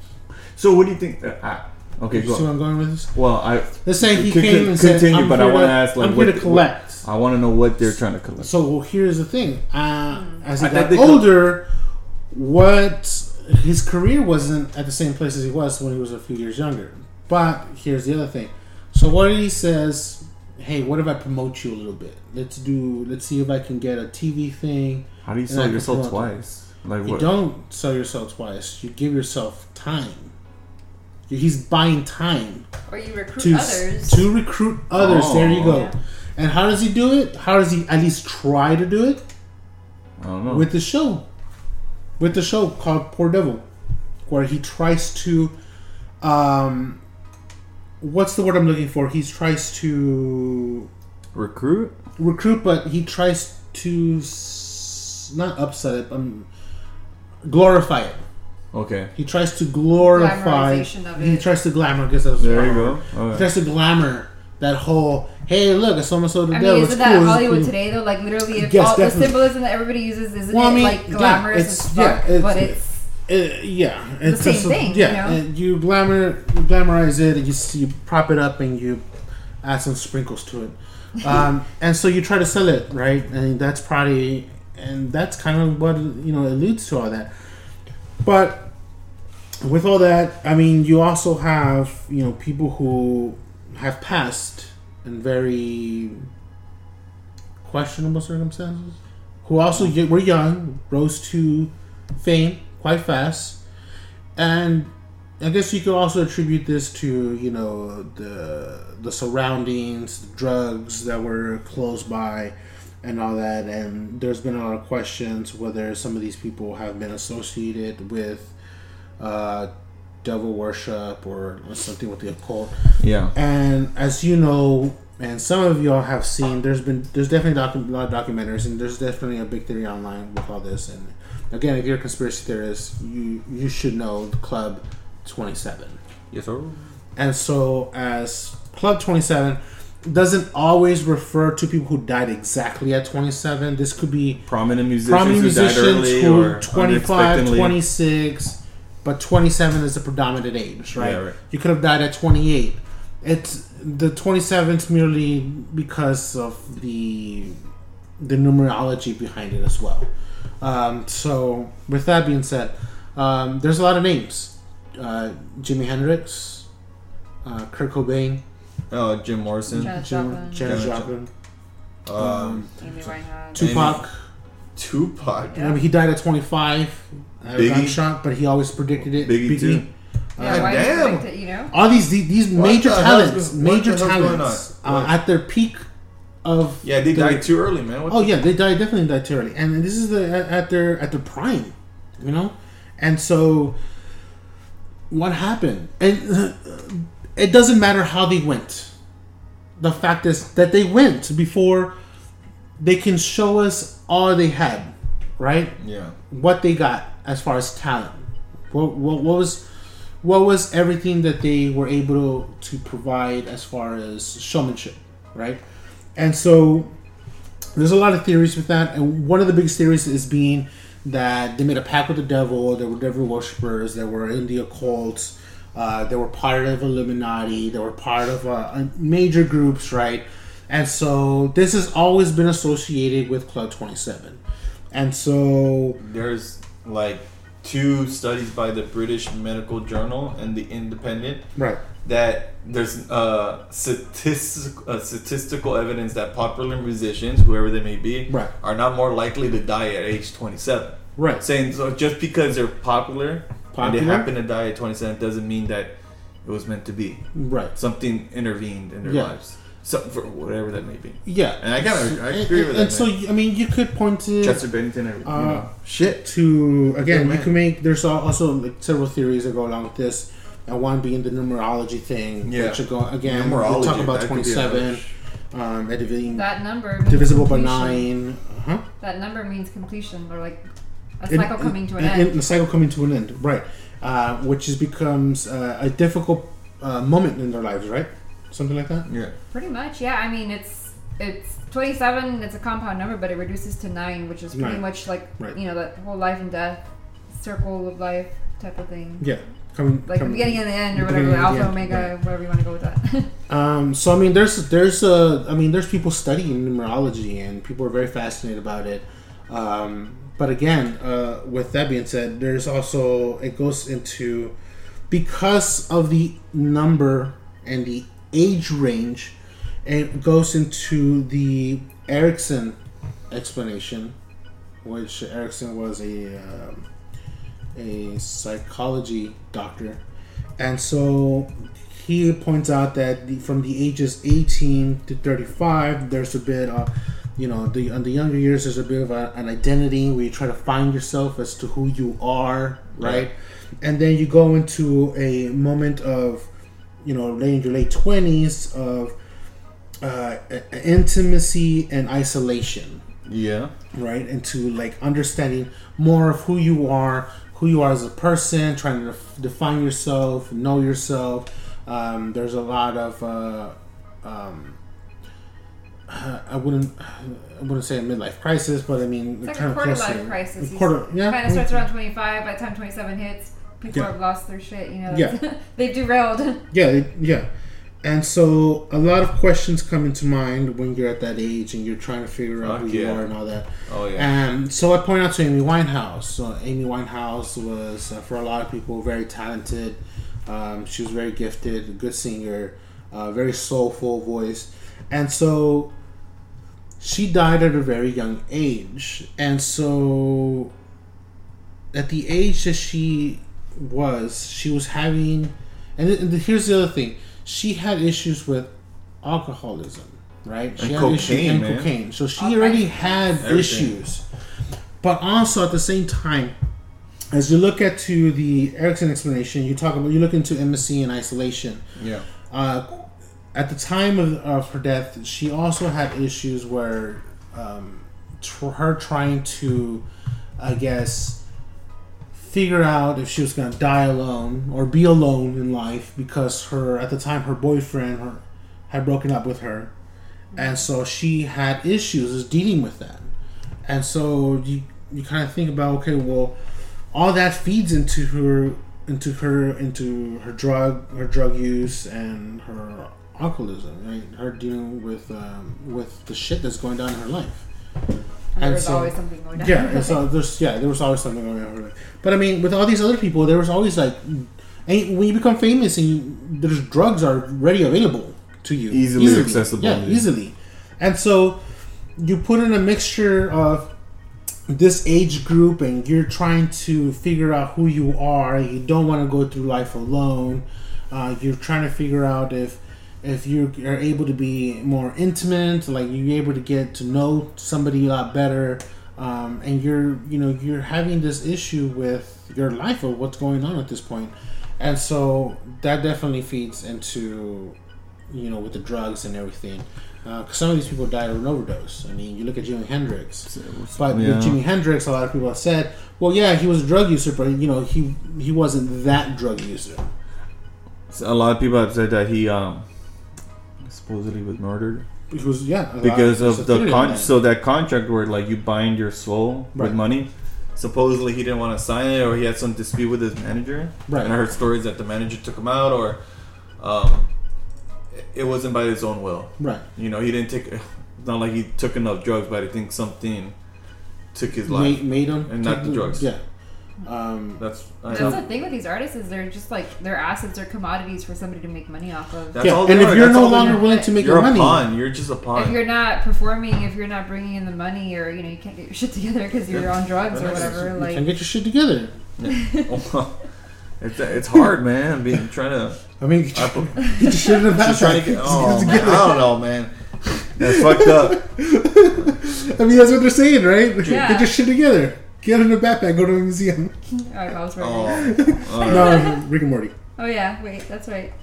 So what do you think? Uh, ah, okay, You see where. I'm going with this? Well, I Let's say he Con- came con- and said, continue, I'm but I wanna ask, like, I'm here to collect." I want to know what they're trying to collect. So here's the thing: uh, as he I got they could- older, what his career wasn't at the same place as he was when he was a few years younger. But here's the other thing: so what he says, "Hey, what if I promote you a little bit? Let's do. Let's see if I can get a TV thing." How do you sell yourself your soul twice? Like You what? don't sell yourself twice. You give yourself time. He's buying time Or you recruit to others. to recruit others. there you go. Yeah. And how does he do it? How does he at least try to do it? I don't know. with the show, with the show called Poor Devil, where he tries to, um, what's the word I'm looking for? He tries to Recruit? recruit, but he tries to s- not upset it, um, glorify it. Okay. He tries to glorify. Of He it. tries to glamour. I guess that's the There you go. word. He tries to glamour that whole. Hey, look, I saw myself the I devil. mean, isn't that cool. Hollywood cool. today though? Like literally, if Yes, all definitely. the symbolism that everybody uses isn't Well, I it mean, like yeah, glamorous it's- as yeah, fuck? it's- but it's Uh, yeah, it's the same just a- thing, you Yeah, know? and you glamour, you glamorize it, and you you prop it up, and you add some sprinkles to it, <laughs> um, and so you try to sell it, right? And that's probably, and that's kind of what you know alludes to all that. But with all that, I mean, you also have you know people who have passed in very questionable circumstances, who also were young, rose to fame quite fast, and I guess you could also attribute this to you know the the surroundings, the drugs that were close by, and all that. And there's been a lot of questions whether some of these people have been associated with uh, devil worship or something with the occult. Yeah. And as you know, and some of y'all have seen, there's been there's definitely docu- a lot of documentaries, and there's definitely a big theory online with all this. And again, if you're a conspiracy theorist, you you should know Club Twenty Seven. Yes, sir. And so, as Club Twenty Seven doesn't always refer to people who died exactly at 27. This could be Prominent musicians prominent who died who or 25, 26, but 27 is the predominant age, right? Yeah, right. You could have died at 28. It's the 27th merely because of the the numerology behind it as well. Um, so, with that being said, um, there's a lot of names: uh, Jimi Hendrix, uh, Kurt Cobain, Oh, Jim Morrison. Janis Jim, Joplin. Janis Janis Joplin, Um, Amy Winehouse. Tupac. Tupac. Yeah. I mean, he died at 25. Uh, Biggie. gunshot, but he always predicted it. Biggie, too. yeah, God why damn. damn. It, you know? All these these, these major the talents, go- what major the hell's going talents, uh, at their peak of Yeah, they their- died too early, man. What Oh the- yeah, they died definitely died too early, and this is the at, at their at their prime, you know, and so what happened? And uh, it doesn't matter how they went. The fact is that they went before they can show us all they had, right? Yeah. what they got as far as talent. What, what, what was what was everything that they were able to provide as far as showmanship, right? And so there's a lot of theories with that, and one of the biggest theories is being that they made a pact with the devil. There were devil worshippers. There were in the occult. Uh, they were part of Illuminati. They were part of uh, major groups, right? And so this has always been associated with Club Twenty Seven. And so There's like two studies by the British Medical Journal and the Independent Right. that there's uh, statistic, uh, statistical evidence that popular musicians, whoever they may be, Right. are not more likely to die at age 27. Right. Saying so just because they're popular, and they happen to die at 27 doesn't mean that it was meant to be. Right. Something intervened in their Yeah. lives. So, for whatever that may be. Yeah. And I kinda- I And- agree with and, that, And so I mean, you could point to Chester Bennington, or, you Uh, know, shit. to again. Yeah, you man. can make there's also like several theories that go along with this. And one being the numerology thing. Yeah. Which go again. We Numerology, talk about that could twenty be seven. another Um, and That number means divisible by nine. Uh-huh. That number means completion, or like A cycle coming to an and- end. and the cycle coming to an end, right? Uh, which is becomes uh, a difficult uh, moment in their lives, right? Something like that. Yeah. Pretty much, yeah. I mean, it's it's 27. It's a compound number, but it reduces to nine, which is pretty Nine. much like Right. you know that whole life and death circle of life type of thing. Yeah, coming Like the beginning and the end, or whatever, beginning and the alpha, end, omega, right. whatever you want to go with that. <laughs> Um, so I mean, there's there's uh, I mean, there's people studying numerology, and people are very fascinated about it. Um, but again, uh, with that being said, there's also it goes into because of the number and the age range, it goes into the Erikson explanation, which Erikson was a um, a psychology doctor, and so he points out that the, from the ages 18 to 35 there's a bit of you know the on the younger years there's a bit of a, an identity where you try to find yourself as to who you are right? And then you go into a moment of you know late in your late 20s of uh, intimacy and isolation. Yeah. right? Into like understanding more of who you are who you are as a person trying to def- define yourself know yourself um, there's a lot of uh, um, I wouldn't I wouldn't say a midlife crisis but I mean it's like kind a of quarter close to life it. crisis. A quarter yeah Kind of starts around 25. By the time 27 hits, people Yeah. have lost their shit. You know, Yeah. <laughs> they've derailed. <laughs> Yeah, it- yeah. And so a lot of questions come into mind when you're at that age and you're trying to figure out Fuck who you are and all that. Oh yeah. And so I point out to Amy Winehouse. So Amy Winehouse was, uh, for a lot of people, very talented. Um, she was very gifted, a good singer, uh, very soulful voice, and so she died at a very young age. And so, at the age that she was, she was having, and, th- and here's the other thing: she had issues with alcoholism, right? She And had issues cocaine, and man. cocaine. So she already had Everything. issues, but also at the same time, as you look at to the Erikson explanation, you talk about you look into intimacy and isolation. yeah. Uh, at the time of, of her death, she also had issues where um, tr- her trying to, I guess, figure out if she was going to die alone or be alone in life because her at the time her boyfriend her, had broken up with her, and so she had issues dealing with that, and so you you kind of think about okay, well, all that feeds into her into her into her drug her drug use and her alcoholism, right? Her dealing with um, with the shit that's going down in her life. And There's so- always something going on. Yeah, and so there's yeah, there was always something going on. in her life. But I mean, with all these other people, there was always like, and when you become famous, and you, there's drugs are ready available to you, Easily accessible, yeah, yeah. easily. And so you put in a mixture of this age group, and you're trying to figure out who you are. You don't want to go through life alone. Uh, you're trying to figure out if if you are able to be more intimate, like you're able to get to know somebody a lot better, um, and you're you know you're having this issue with your life or what's going on at this point, and so that definitely feeds into you know with the drugs and everything. Because some of these people died of an overdose. I mean, you look at Jimi Hendrix, but Yeah. with Jimi Hendrix, a lot of people have said, "Well, yeah, he was a drug user, but you know, he he wasn't that drug user." So a lot of people have said that he um supposedly was murdered He was, yeah, because a of the con. So that contract where like you bind your soul Right. with money. Supposedly he didn't want to sign it, or he had some dispute with his manager. Right. And I heard stories that the manager took him out, or um, it wasn't by his own will. right. You know, he didn't take. It's not like he took enough drugs, but I think something took his life. Made, made him And not the drugs. Yeah. Um, That's I That's know. the thing with these artists is they're just like they're assets or commodities for somebody to make money off of. That's yeah, all and if are. you're That's no longer willing to make You're your a money, pawn. You're just a pawn. if you're not performing, if you're not bringing in the money, or you know you can't get your shit together because you're on drugs or whatever, you like can't get your shit together. <laughs> it's it's hard, man. Being trying to. <laughs> I mean, get I, your, get your shit in the She's trying backpack. to get. <laughs> Just Oh, get man. I don't know, man. That's fucked up. <laughs> I mean, that's what they're saying, right? Yeah. Get your shit together. Get it in the backpack. Go to a museum. oh, I was right. Oh, Oh. all right. No, Rick and Morty. Oh yeah, wait, that's right.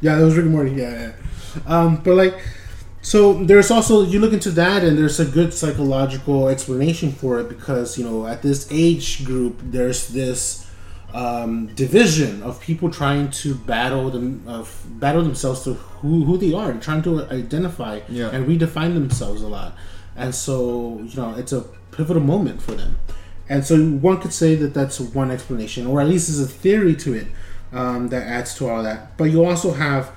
Yeah, that was Rick and Morty. Yeah, yeah. Um, but like, So there's also you look into that, and there's a good psychological explanation for it because you know at this age group there's this um, division of people trying to battle them of battle themselves to who, who they are, trying to identify Yeah. and redefine themselves a lot, and so you know it's a pivotal moment for them, and so one could say that that's one explanation, or at least there's a theory to it um, that adds to all that. But you also have,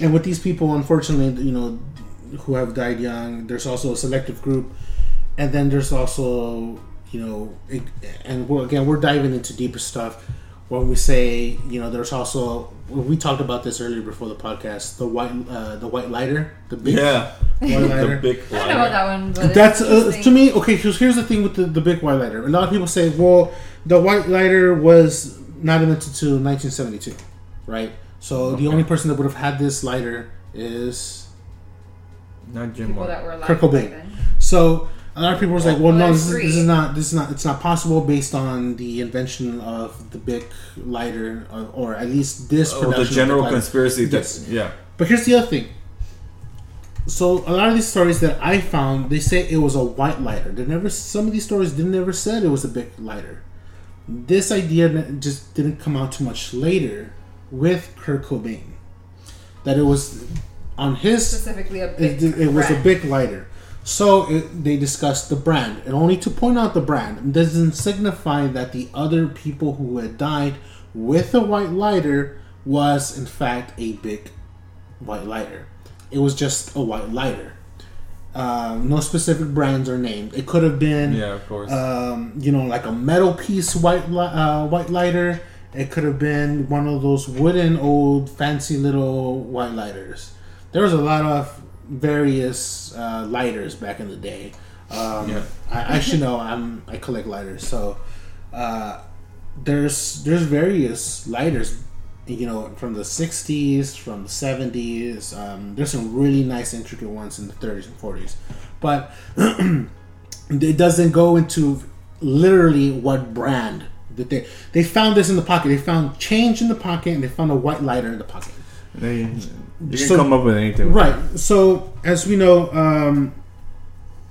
and with these people, unfortunately, you know, who have died young, there's also a selective group, and then there's also, you know, it, and we're, again, we're diving into deeper stuff when we say, you know, there's also we talked about this earlier before the podcast, the white, uh, the white lighter, the Bic Yeah. white the lighter. Bic I don't know about that one, but That's uh, to me okay. Because here's the thing with the, the Bic white lighter. A lot of people say, well, the white lighter was not invented until 1972, right? So the only person that would have had this lighter is Not Jim people Moore. that were alive Kurt Cobain. So a lot of people was like, well, Well, no, this is, this is not, this is not, it's not possible based on the invention of the Bic lighter, or, or at least this Oh, production. the of Bic general lighter. conspiracy. Yes. That's, yeah. But here's the other thing. So a lot of these stories that I found, they say it was a white lighter. They never. Some of these stories didn't ever said it was a Bic lighter. This idea just didn't come out too much later with Kurt Cobain. That it was on his Specifically, a Bic it, it was a brand. Bic lighter. So it, they discussed the brand, and only to point out the brand doesn't signify that the other people who had died with a white lighter was in fact a Bic white lighter. It was just a white lighter. Um, no specific brands are named. It could have been, Yeah, of course. um, you know, like a metal piece white li- uh, white lighter. It could have been one of those wooden old fancy little white lighters. There was a lot of various uh, lighters back in the day. Um, Yeah. I, I should know. I'm I collect lighters, so uh, there's there's various lighters. You know, from the '60s, from the '70s. Um, there's some really nice, intricate ones in the '30s and '40s, but <clears throat> it doesn't go into literally what brand that they they found this in the pocket. They found change in the pocket, and they found a white lighter in the pocket. they, you can so- come up with anything. Right. So as we know, um,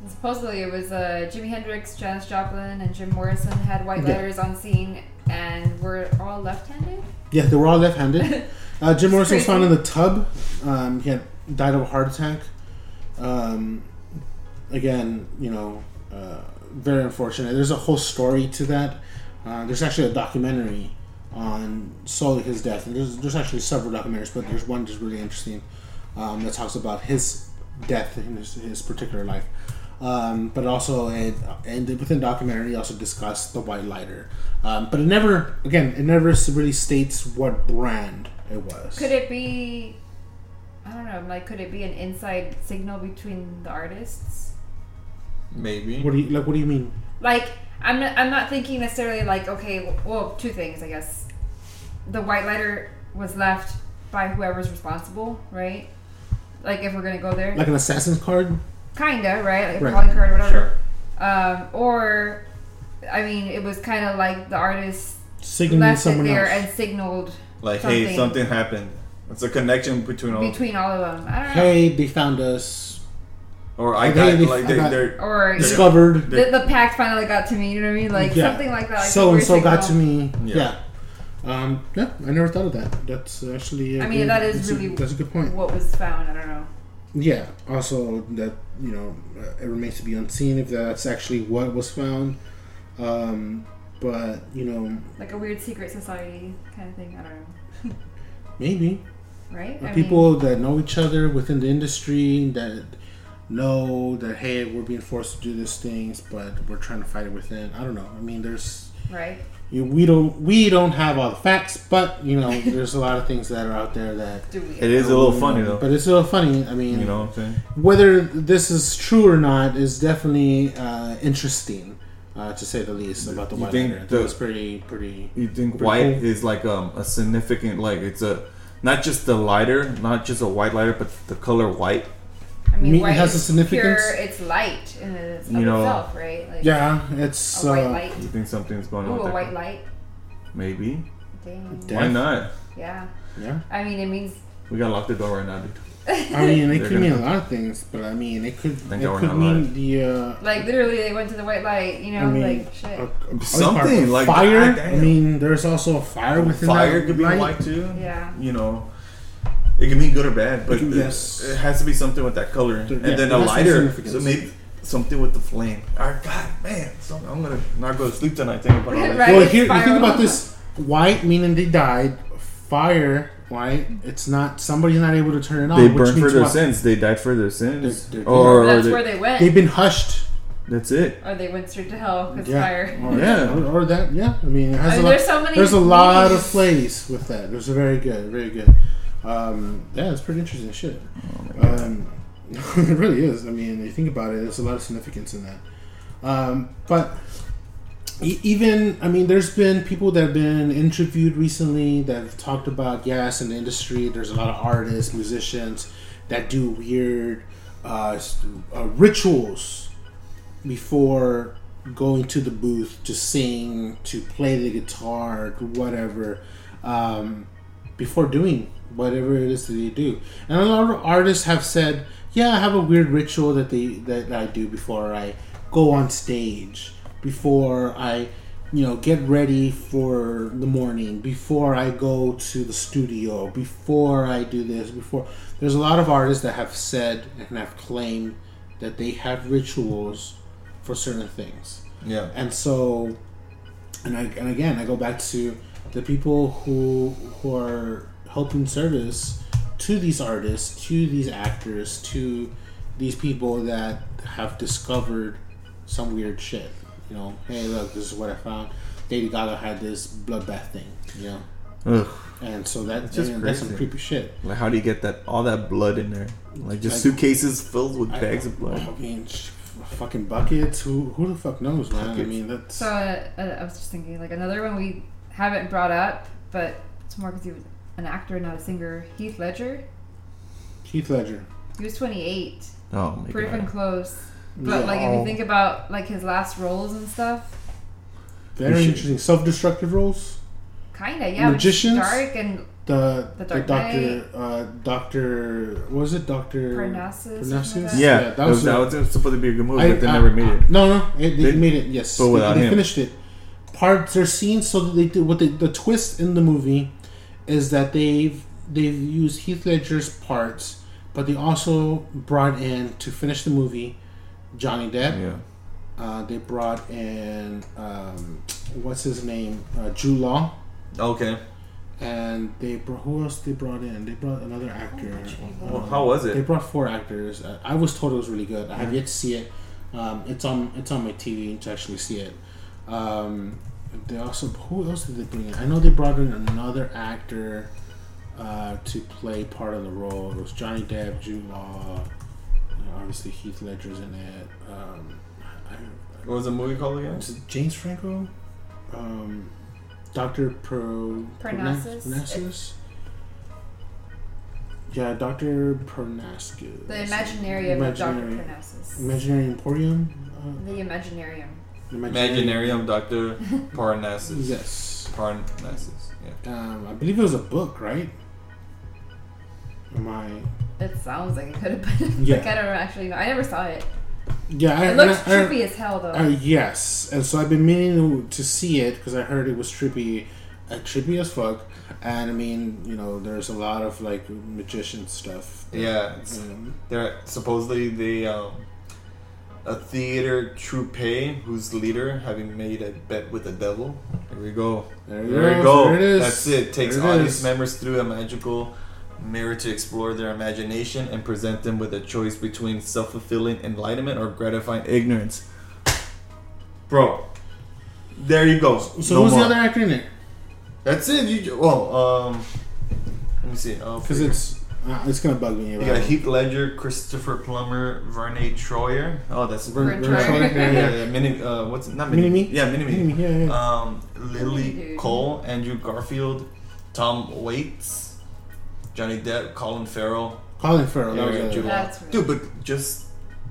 Supposedly, it was uh, Jimi Hendrix, Janis Joplin, and Jim Morrison had white Yeah. letters on scene, and were all left-handed. yeah, they were all left-handed. <laughs> Uh, Jim Morrison was found in the tub. Um, he had died of a heart attack. Um, again, you know, uh, very unfortunate. There's a whole story to that. Uh, there's actually a documentary on solely his death, and there's, there's actually several documentaries, but there's one that's really interesting um, that talks about his death in his, his particular life. Um, but also, it, and within the documentary, it also discussed the white lighter. Um, but it never, again, it never really states what brand it was. Could it be? I don't know. Like, could it be an inside signal between the artists? Maybe. What do you like? What do you mean? Like, I'm not, I'm not thinking necessarily like okay. Well, two things, I guess. The white lighter was left by whoever's responsible, right? Like, if we're gonna go there, Like an assassin's card? kinda, right? Like a Right. calling card, whatever. Sure. Um, or, I mean, it was kind of like the artist Signaling left it there else. and signaled Like, hey, Something. something happened. It's a connection between all. between all of them. I don't know. hey, they found us. or I Hey, got they- like they they're Or Discovered. the, the pact finally got to me. You know what I mean? Like Yeah. something like that. Like so a and weird so got to me. Yeah. Yeah. Um, yeah, I never thought of that. That's actually. a I mean, good- that is that's a- really that's a good point. What was found? I don't know. Yeah. Also, that you know, uh, it remains to be unseen if that's actually what was found. Um, but you know, Like a weird secret society kind of thing. I don't know. <laughs> maybe Right? I people that know each other within the industry that know that hey, we're being forced to do these things, but we're trying to fight it within. I don't know. I mean, there's right? You, we don't we don't have all the facts, but you know, <laughs> there's a lot of things that are out there that. It is a little funny though. But it's a little funny. I mean, you know what I'm saying? whether this is true or not is definitely uh, interesting, uh, to say the least, about the You white think lighter. I think the- it's pretty pretty. You think Pretty white cool. is like um, a significant like it's a not just the lighter, not just a white lighter, but the color white. I mean, mean, it white has a significance? Pure, it's light in its You know- itself, right? Like Yeah, it's A white uh, light. You think something's going on? Ooh, with a white color? light. Maybe. Damn. Damn. Why not? Yeah. yeah. I mean, it means We gotta lock the door right now, dude. <laughs> I mean, it could mean a lot of things, but I mean, it could it could mean live. the uh, Like literally, they went to the white light. You know, I mean, like shit. a- a- Something, like, fire. God I mean, there's also a fire within Fire that could be light. white too. yeah. You know, it can mean good or bad, but can- it- yes. it has to be something with that color, There- and yeah, then a has to be lighter. So maybe something with the flame. All right, God, man, so I'm gonna not go to sleep tonight thinking about all that. <laughs> Right. Well, here, you think about this: white meaning they died. Fire, white. It's not somebody's not able to turn it on. They burned for their what? sins. They died for their sins, They're- they're or, or that's they- where they went. They've been hushed. that's it. or they went straight to hell because Yeah. fire. Or, Yeah. Or, or that. Yeah. I mean, it has I mean, lot. there's so many. There's a lot of meanings. plays with that. There's a very good, very good. Um, yeah, it's pretty interesting shit. Um, <laughs> it really is. I mean, you think about it, there's a lot of significance in that. Um, but e- even, I mean, there's been people that have been interviewed recently that have talked about, yes, in the industry, there's a lot of artists, musicians that do weird uh, uh, rituals before going to the booth to sing, to play the guitar, whatever, um, before doing whatever it is that they do. And a lot of artists have said, "Yeah, I have a weird ritual that they that I do before I go on stage, before I." You know, get ready for the morning before I go to the studio, before I do this, before. There's a lot of artists that have said and have claimed that they have rituals for certain things. Yeah, And so, and I, and again, I go back to the people who who are helping service to these artists, to these actors, to these people that have discovered some weird shit. You know, hey, look, this is what I found. Lady Gaga had this bloodbath thing. You know, Ugh. and so that It's just and that's some creepy shit. Like, how do you get that all that blood in there? Like just Like- suitcases filled with I- bags of blood. I mean, sh- fucking buckets. Who who the fuck knows, man? I mean, that's So uh, uh, I was just thinking, like another one we haven't brought up, but it's more because he was an actor, not a singer. Heath Ledger. Heath Ledger. He was 28, Oh my pretty god. fucking close. But Yeah. like if you think about like his last roles and stuff, Very should- interesting. Self-destructive roles. kinda yeah, but Magicians? dark and The The the, Dark doctor, uh, doctor, what was it doctor Parnassus. Parnassus? something like that. Yeah, Yeah, that that, was, was that a- was supposed to be a good movie, I- but they I- never made it. No, no, it, they, They- made it. Yes, but they, without they him. finished it. Parts are scenes so that they did what they, the twist in the movie is that they've they've used Heath Ledger's parts, but they also brought in to finish the movie Johnny Depp. Yeah. Uh, they brought in um, what's his name, uh, Jude Law. Okay. and they brought who else they brought in? They brought another actor. Well, how was it? They brought four actors. I, I was told it was really good. I have yet to see it. Um, it's on it's on my TV to actually see it. Um, they also who else did they bring in? I know they brought in another actor uh, to play part of the role. It was Johnny Depp, Jude Law. you know, obviously, Heath Ledger's in it. Um, I, What was the movie called again? is it James Franco? Um, Doctor Pro Parnassus? Parnassus? Yeah, Doctor Parnassus. The Imaginarium of Dr. Imaginary- Parnassus. Imaginary Emporium. Uh, the Imaginarium. Imaginarium Doctor <laughs> Parnassus. Yes. Parnassus. Yeah. Um, I believe it was a book, right? Am I? It sounds like it could have been. Yeah. like I don't actually know. I never saw it. Yeah, I, It looks I- I- trippy as hell though. Uh, yes, and so I've been meaning to, to see it because I heard it was trippy, uh, trippy as fuck. And I mean, you know, there's a lot of like magician stuff. Yeah. It's, Um, they're supposedly they um a theater troupe whose leader having made a bet with the devil. There we go. there, There goes, go. There it is. That's it. Takes There audience is. members through a magical mirror to explore their imagination and present them with a choice between self-fulfilling enlightenment or gratifying ignorance. Bro, there you go. So No who's more. the other actor in it? That's it. You well, um, let me see. Oh, Because it's uh, it's gonna bug me. you got Heath Ledger, Christopher Plummer, Verne Troyer. Oh, that's Vern- Vern Vern Troyer. Troyer? yeah, Yeah, yeah, yeah. Mini. Uh, what's it? Not Mini. Mini-Me? Yeah, Mini Me. Yeah, yeah. Um, Lily Dude. Cole, Andrew Garfield, Tom Waits, Johnny Depp, Colin Farrell. Colin Farrell. That was Yeah, the Jude other Law. That's weird. Dude, but just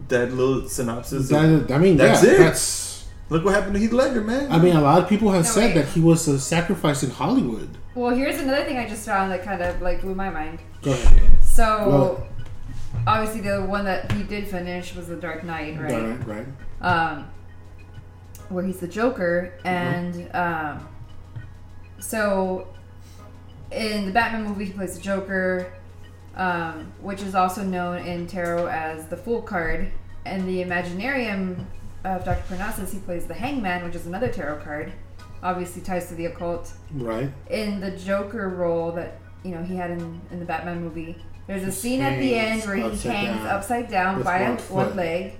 that little synopsis. of- That, I mean, That's yeah, it. That's Look what happened to Heath Ledger, man. I mean, a lot of people have No, said wait. that he was a sacrifice in Hollywood. Well, here's another thing I just found that kind of like blew my mind. Go ahead. So, Well- obviously, the one that he did finish was The Dark Knight, right? Right, right. Um, where he's the Joker, and um, so in the Batman movie, he plays the Joker, um, which is also known in tarot as the Fool card. And the Imaginarium of Dr. Parnassus, he plays the Hangman, which is another tarot card. Obviously, ties to the occult. Right. in the Joker role that you know he had in, in the Batman movie. There's a scene at the end where he hangs down upside down with by one one, leg,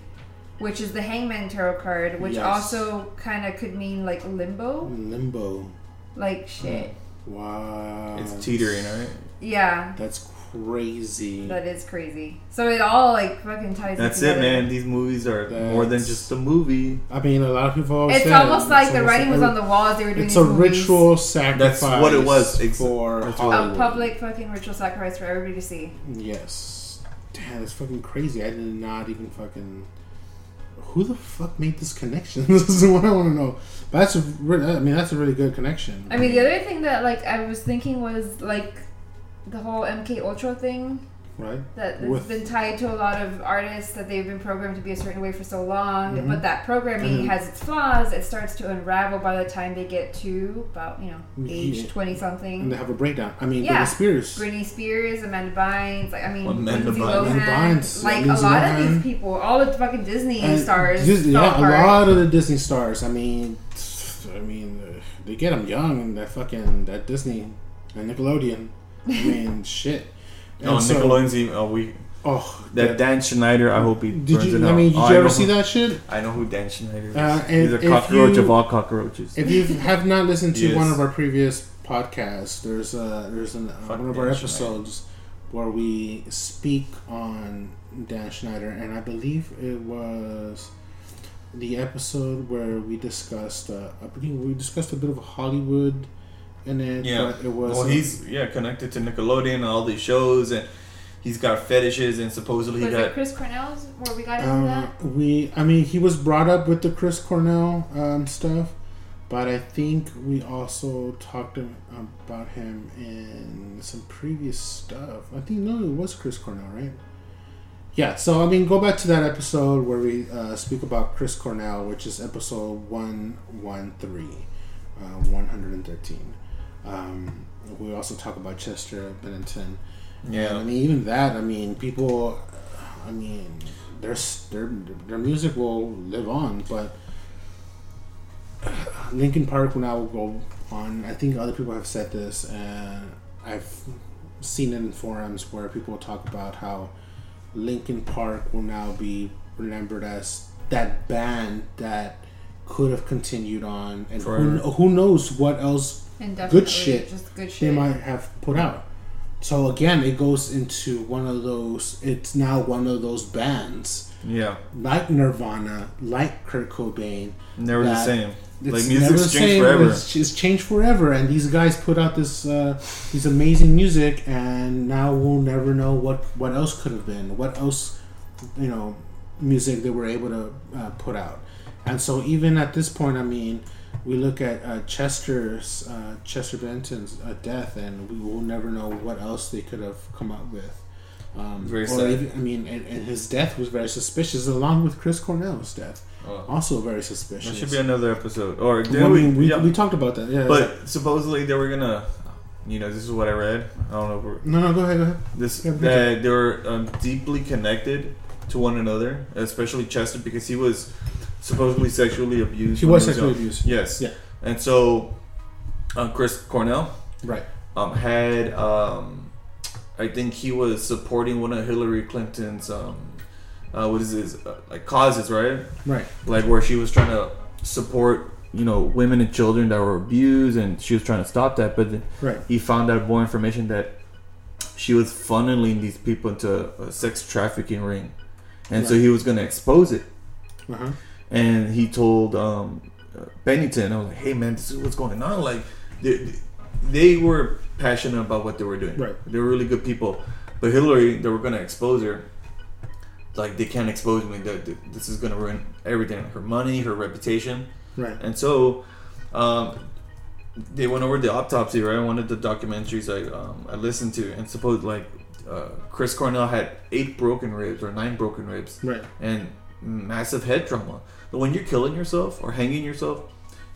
which is the Hangman Tarot card, which Yes. also kind of could mean like limbo, Limbo. like shit. Wow. it's teetering, right? Yeah, That's crazy. that is crazy. So it all like fucking ties. That's it, together. man. These movies are more than just a movie. I mean, a lot of people always It's said almost like it's the almost writing was on the walls. They were doing It's these a movies. ritual sacrifice. That's what it was, ex- for that's A public fucking ritual sacrifice for everybody to see. Yes. Damn, that's fucking crazy. I did not even fucking. Who the fuck made this connection? <laughs> this is what I want to know. But that's a. re- I mean, that's a really good connection. I mean, the other thing that like I was thinking was like the whole MK Ultra thing. right? that has With- been tied to a lot of artists that they've been programmed to be a certain way for so long. Mhm. But that programming Mhm. has its flaws. It starts to unravel by the time they get to about you know age Yeah. twenty And something. they have a breakdown. I mean, Yeah. Britney Spears. Britney Spears, Amanda Bynes, like I mean, Amanda Lindsay Bynes. Lohan, Amanda Bynes, like Lindsay a lot of these people, all the fucking Disney And stars, Disney- fell yeah, a lot of the Disney stars. I mean, I mean, they get them young, and that fucking that Disney and Nickelodeon. I mean, shit. <laughs> Oh, And so- Nickelodeon's even. Oh, we Oh, that Dan Schneider. I hope he Did you? it I mean, did Oh, you ever see who- that shit? I know who Dan Schneider is. Uh, He's a cockroach you- of all cockroaches. If you have not listened to Yes. one of our previous podcasts, there's a there's an, uh, one of our Dan episodes where we speak on Dan Schneider, and I believe it was the episode where we discussed. Uh, I believe we discussed a bit of Hollywood in it. Yeah. but it was. well, he's yeah connected to Nickelodeon and all these shows, and he's got fetishes, and supposedly he got it Chris Cornell's where we got into Um, that? we, I mean, he was brought up with the Chris Cornell um, stuff, but I think we also talked about him in some previous stuff. I think no, it was Chris Cornell, right? Yeah. So I mean, go back to that episode where we uh, speak about Chris Cornell, which is episode one one three, uh, one hundred and thirteen. Um, we also talk about Chester Bennington. And, I yeah. mean, even that. I mean, people. I mean, their their their music will live on, but Linkin Park will now go on. I think other people have said this, and I've seen it in forums where people talk about how Linkin Park will now be remembered as that band that could have continued on, and who, who knows what else Indefinitely, shit. just good shit they might have put out. So again, it goes into one of those. It's now one of those bands Yeah. like Nirvana, like Kurt Cobain. Never the same. It's Like never music's the changed same. forever. It's, it's changed forever, and these guys put out this uh, these amazing music, and now we'll never know what what else could have been, what else, you know, music they were able to uh, put out. And so even at this point, I mean, we look at uh, Chester's uh, Chester Bennington's uh, death, and we will never know what else they could have come up with. Um, Very or sad. even, I mean, and, and his death was very suspicious, along with Chris Cornell's death, Oh. also very suspicious. That should be another episode. Or I mean, we, yeah. we talked about that. Yeah. But supposedly they were gonna, you know, this is what I read. I don't know if we're, no, no, go ahead, go ahead. this Yeah, that they were um, deeply connected to one another, especially Chester because he was supposedly sexually abused. He when was young. sexually abused. Yes. Yeah. And so, uh, Chris Cornell Right. um, had, um, I think he was supporting one of Hillary Clinton's, um, uh, what is this, uh, like causes, right? Right. like where she was trying to support you know women and children that were abused and she was trying to stop that but then Right. he found out more information that she was funneling these people into a sex trafficking ring and so he was going to expose it Uh huh. And he told um, Bennington, I was like, "Hey man, this is what's going on." Like, they, they were passionate about what they were doing. Right. They were really good people, but Hillary, they were gonna expose her. Like, they can't expose me. This is gonna ruin everything: her money, her reputation. Right. And so, um, they went over the autopsy, right? One of the documentaries I um, I listened to, and suppose like uh, Chris Cornell had eight broken ribs or nine broken ribs, Right. and massive head trauma. But when you're killing yourself or hanging yourself,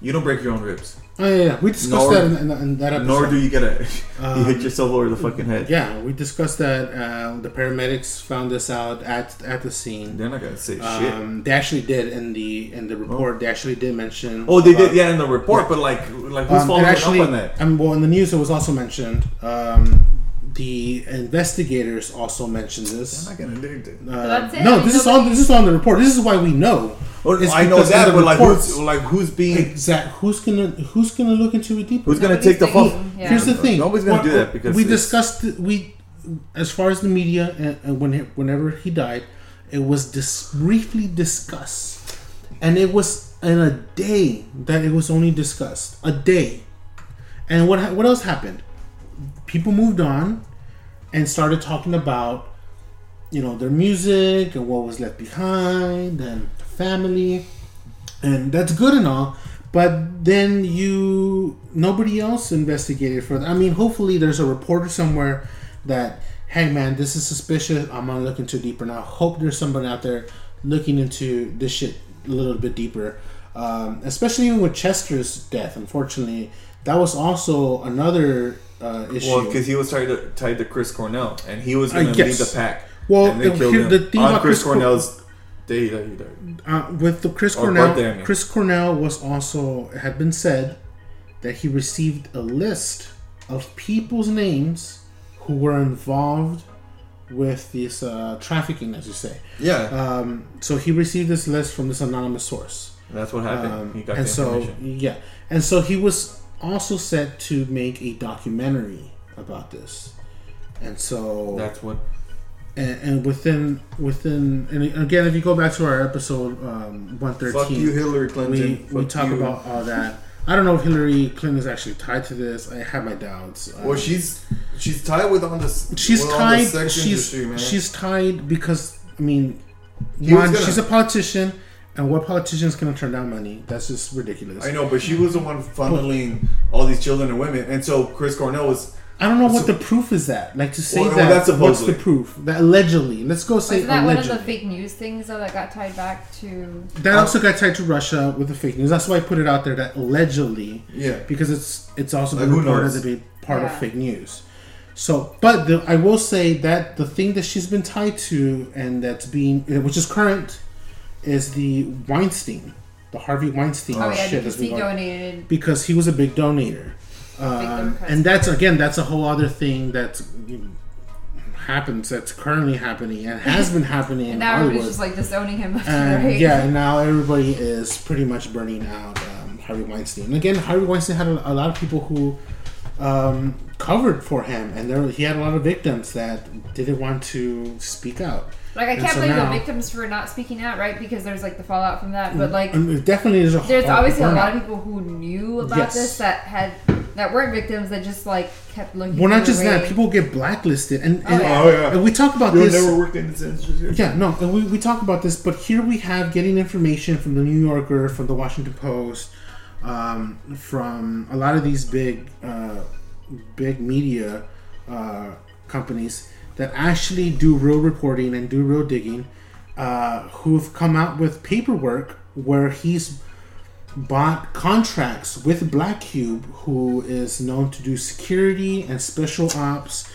you don't break your own ribs. Oh yeah, yeah. we discussed Nor- that in, in, in that episode. Nor do you get a <laughs> you Um, hit yourself over the fucking head. Yeah, we discussed that. Uh, the paramedics found this out at at the scene. They're not gonna say shit. Um, they actually did in the in the report. They actually did mention. Oh, they about- did, yeah, in the report, but like, like who's Um, following actually, up on that? Um, well, in the news, it was also mentioned. Um, the investigators also mentioned this. I'm not gonna do it. Uh, that's? No, this is on this is on the report. This is why we know. Well, It's I know that, the but like, who's like who's being Exact. Who's gonna Who's gonna look into it deeper? who's gonna Nobody's take the thinking- fall? Yeah. Here's the thing. Nobody's gonna What- do that because we discussed it- we, as far as the media and, and when he, whenever he died, it was dis- briefly discussed, and it was in a day that it was only discussed a day, and what what else happened? People moved on, and started talking about, you know, their music and what was left behind and family, and that's good and all but then you nobody else investigated further. I mean, hopefully there's a reporter somewhere that, hey man, this is suspicious. I'm gonna look into deeper now. Hope there's somebody out there looking into this shit a little bit deeper. Um, especially even with Chester's death, unfortunately, that was also another uh, issue. Well, because he was tied to, tied to Chris Cornell, and he was going to lead the pack. Well, and they the- killed him the thing on about Chris, Chris Cor- Cornell's day that he died. uh, with the Chris Or Cornell, birthday, I mean. Chris Cornell was also it had been said that he received a list of people's names who were involved with this uh, trafficking, as you say. Yeah, Um, so he received this list from this anonymous source. that's what happened. Um, he got and the so yeah, and so he was also set to make a documentary about this, and so That's what. and, and within within and again, if you go back to our episode um, one thirteen, Fuck you, Hillary Clinton. we we talk you. about all that. I don't know if Hillary Clinton is actually tied to this. I have my doubts. Um, Well, she's she's tied with on this. she's with on the tied. sex She's industry, man. she's tied because I mean, He one, gonna- she's a politician, and what politician is going to turn down money? That's just ridiculous. I know, but she was the one funneling all these children and women, and so Chris Cornell was. I don't know what So- the proof is that. Like to say Well, well, that. that's what's the proof? That allegedly. Let's go say Wasn't that one of the fake news things though that got tied back to? that also got tied to Russia with the fake news. That's why I put it out there that allegedly Yeah. because it's it's also Like, been who reported knows? to be part of fake news. So, but the, I will say that the thing that she's been tied to and that's being, which is current, is the Weinstein, the Harvey Weinstein Oh, yeah, shit. because as we he donated. because he was a big donator, um, Democrats. and that's again that's a whole other thing that happens. That's currently happening and has been happening in And <laughs> now Hollywood. everybody's just like disowning him and right. yeah, and <laughs> now everybody is pretty much burning out um, Harvey Weinstein. And again, Harvey Weinstein had a, a lot of people who um, covered for him, and there he had a lot of victims that didn't want to speak out. Like I And can't so blame now- the victims for not speaking out, right? Because there's like the fallout from that. But like, it definitely is a there's a obviously a lot of people who knew about Yes. this that had that weren't victims that just like kept looking. Well, not just way- that, people get blacklisted, and, Oh, yeah. Oh yeah. and we talk about You'll this. never worked in this industry. Yeah, no, and we, we talk about this, but here we have getting information from the New Yorker, from the Washington Post, um, from a lot of these big, uh, big media uh, companies that actually do real reporting and do real digging, uh, who've come out with paperwork where he's bought contracts with Black Cube, who is known to do security and special ops,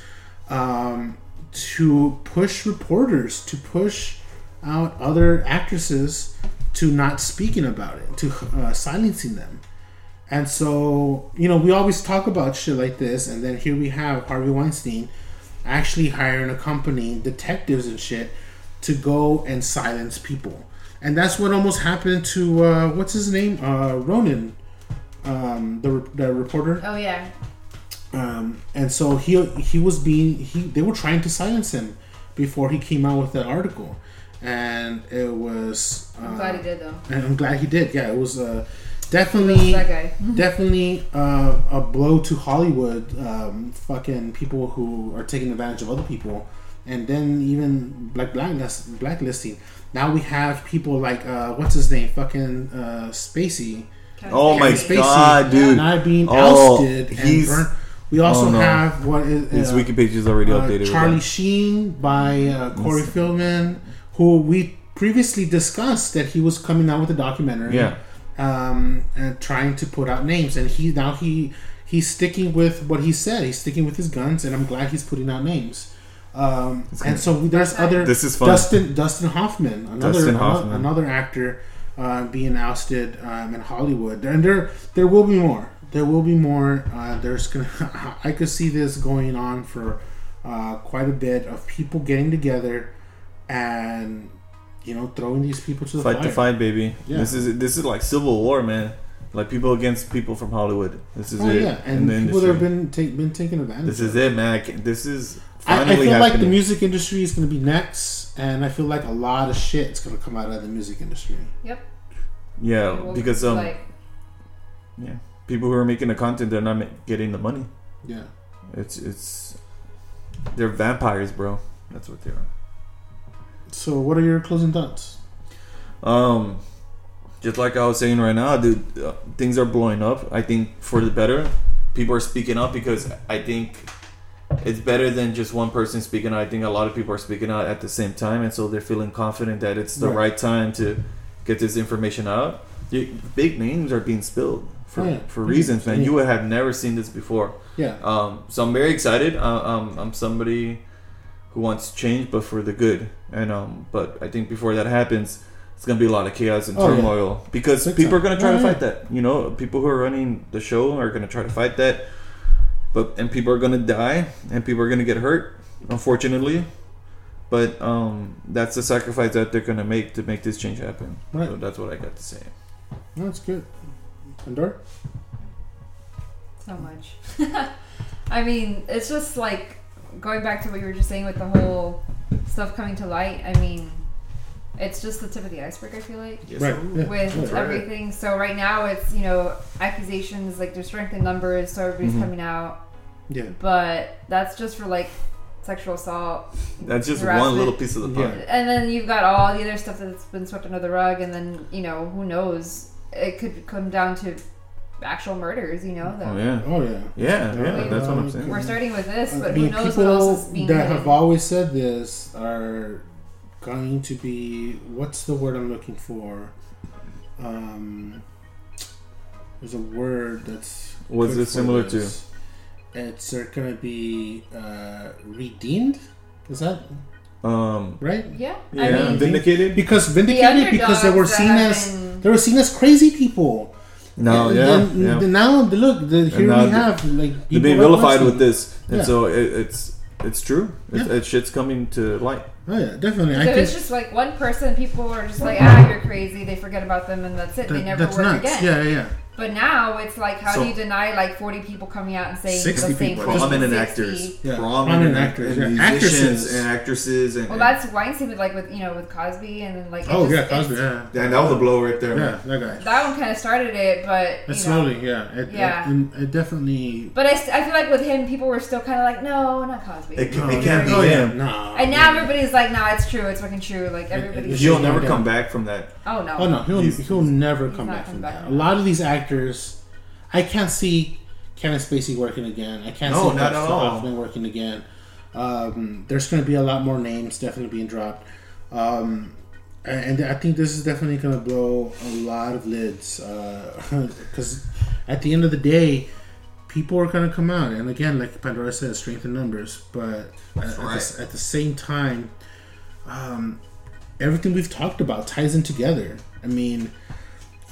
um, to push reporters, to push out other actresses to not speaking about it, to uh, silencing them. And so, you know, we always talk about shit like this, and then here we have Harvey Weinstein actually hiring a company, detectives and shit, to go and silence people. And that's what almost happened to uh, what's his name, uh, Ronan, um, the the reporter. Oh yeah, Um, and so he he was being he they were trying to silence him before he came out with that article, and it was. Uh, I'm glad he did though. and I'm glad he did. Yeah, it was uh, definitely That guy. definitely uh, a blow to Hollywood. Um, fucking people who are taking advantage of other people and then even like blacklist blacklisting. Now we have people like uh, what's his name, fucking uh, Spacey, Kevin Oh my Spacey. God, dude. not being Oh, ousted. And he's- burnt. We also oh, no. have what is His uh, wiki page is already uh, updated. Charlie that. Sheen by uh, Corey Feldman, who we previously discussed that he was coming out with a documentary. Yeah. Um, and trying to put out names, and he now he he's sticking with what he said. He's sticking with his guns, and I'm glad he's putting out names. Um, and so there's other This is fun. Dustin Dustin Hoffman, another Dustin ano- Hoffman. another actor uh, being ousted um, in Hollywood, and there there will be more. There will be more. Uh, there's gonna <laughs> I could see this going on for uh, quite a bit of people getting together and you know throwing these people to the Fight fire. to fight, baby. Yeah. This is this is like civil war, man. Like people against people from Hollywood. This is Oh it. yeah, and the people that have been take, been taken advantage. This of. is it, man. I This is I, I finally feel like the music industry is going to be next, and I feel like a lot of shit is going to come out of the music industry. Yep. Yeah, It will because um, like, yeah, people who are making the content, they're not ma- getting the money. Yeah. It's it's they're vampires, bro. That's what they are. So, what are your closing thoughts? Um, just like I was saying right now, dude, uh, things are blowing up. I think for the better. People are speaking up because I think it's better than just one person speaking out. I think a lot of people are speaking out at the same time, and so they're feeling confident that it's the Right. right, time to get this information out. You, big names are being spilled for, yeah. for reasons, man. Yeah. You would have never seen this before. Yeah. Um, so I'm very excited. Uh, um, I'm somebody who wants change, but for the good. And um, but I think before that happens, it's gonna be a lot of chaos and Oh, yeah. turmoil because Big people time. are gonna try Oh, to yeah. fight that. You know, people who are running the show are gonna try to fight that. But and people are gonna die and people are gonna get hurt, unfortunately. But um, that's the sacrifice that they're gonna make to make this change happen. Right. So that's what I got to say. That's good. And Andor? so much. <laughs> I mean, it's just like going back to what you were just saying with the whole stuff coming to light. I mean, it's just the tip of the iceberg. I feel like Yes, Right. Yeah. with Right. everything. So right now it's you know accusations like there's strength in numbers, so everybody's Mhm. coming out. Yeah. But that's just for like sexual assault, That's just one little piece of the Yeah. pie. and then you've got all the other stuff that's been swept under the rug, and then you know who knows it could come down to actual murders. You know, that Oh yeah. Oh, yeah. Yeah, yeah, Yeah. that's what I'm saying. we're starting with this, I but mean, who knows what people else is being that hidden. have always said this are going to be what's the word I'm looking for? Um, there's a word that's What's it similar this. It's gonna be uh, redeemed. Is that Um, right? yeah, yeah, I mean, vindicated. Because the vindicated because they were seen as been- they were seen as crazy people. No, And yeah, then- yeah. then now look, the, here now we they- have like They're people being vilified with this, and Yeah. so it, it's it's true. It's, Yeah. it, shit's coming to light. Oh yeah, definitely. So I it's just like one person, people are just like, ah, you're crazy. They forget about them and that's it. they never work nuts. again. Yeah, yeah, yeah. But now it's like, how So- do you deny like 40 people coming out and saying 60 the same people. thing? Prominent 60. actors, Yeah. prominent, Prominent actors, actors, and yeah. musicians Actresses. and actresses, and, Well, that's Weinstein with like with you know with Cosby and then like. Oh just- yeah, Cosby. Yeah, and that was a blow right there. yeah, man. that guy. That one kind of started it, but you know. slowly, yeah. It, Yeah. It, it definitely. But I, I feel like with him, people were still kind of like, no, not Cosby. It, can, No, it can't be oh, yeah, him. no. and now everybody's like, nah, it's true. It's fucking true. Like everybody's. He'll never come back from that. Oh no. Oh no, he'll he'll never come back from that. A lot of these actors, I can't see Kevin Spacey working again. I can't No, see not Dustin at all. Hoffman working again. Um, there's going to be a lot more names definitely being dropped, um, and I think this is definitely going to blow a lot of lids <laughs> because at the end of the day. People are going to come out, and again, like Pandora said, strength in numbers. But at, at, right. the, at the same time, um, everything we've talked about ties in together. I mean,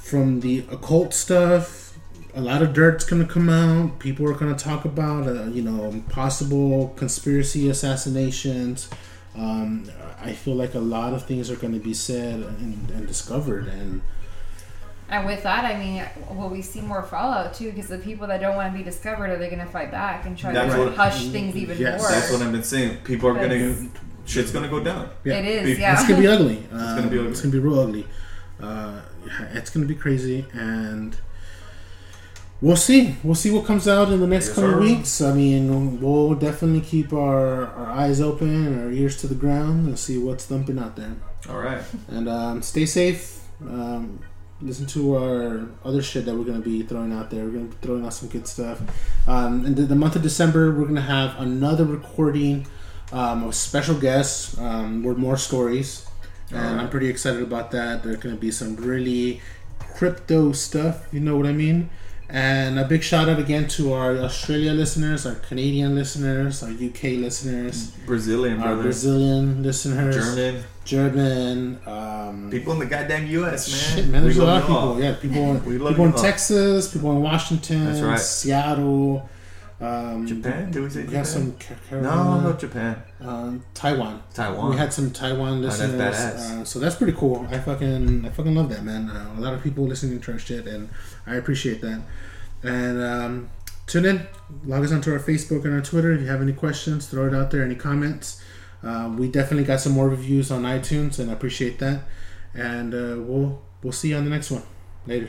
from the occult stuff, a lot of dirt's gonna come out. People are gonna talk about, uh, you know, possible conspiracy assassinations. Um, I feel like a lot of things are gonna be said and, and discovered, and And with that, I mean, will we see more fallout too? Because the people that don't want to be discovered, are they going to fight back and try That's to what- hush things even Yes. more? That's what I've been saying. People are gonna, shit's gonna go down. yeah, It is, People- yeah. it's gonna be ugly. Um, gonna be ugly. It's gonna be real ugly. Uh, it's gonna be crazy, and we'll see. We'll see what comes out in the next Yes, couple of sir. weeks. I mean, we'll definitely keep our, our eyes open and our ears to the ground and see what's thumping out there. All right. And um, stay safe. Um, listen to our other shit that we're going to be throwing out there. We're going to be throwing out some good stuff. Um, and the, the month of December, we're going to have another recording um, of special guests um, with more stories. And Alright. I'm pretty excited about that. There's going to be some really crypto stuff, you know what I mean? And a big shout out again to our Australia listeners, our Canadian listeners, our UK listeners, Brazilian our brothers, Brazilian listeners, German, German, um, people in the goddamn U.S. Man. Shit, man, there's We a lot of you all. people. Yeah, people <laughs> in, people in all. Texas, people in Washington, right. Seattle, um, Japan? Did we say We Japan? got some no, Carolina, no, Japan, um, Taiwan. Taiwan. We had some Taiwan that's listeners, badass. uh, so that's pretty cool. I fucking, I fucking love that, man. Uh, a lot of people listening to our shit, and I appreciate that. And um, tune in, log us onto our Facebook and our Twitter. If you have any questions, throw it out there. Any comments? Uh, we definitely got some more reviews on iTunes, and I appreciate that. And uh, we'll we'll see you on the next one. Later.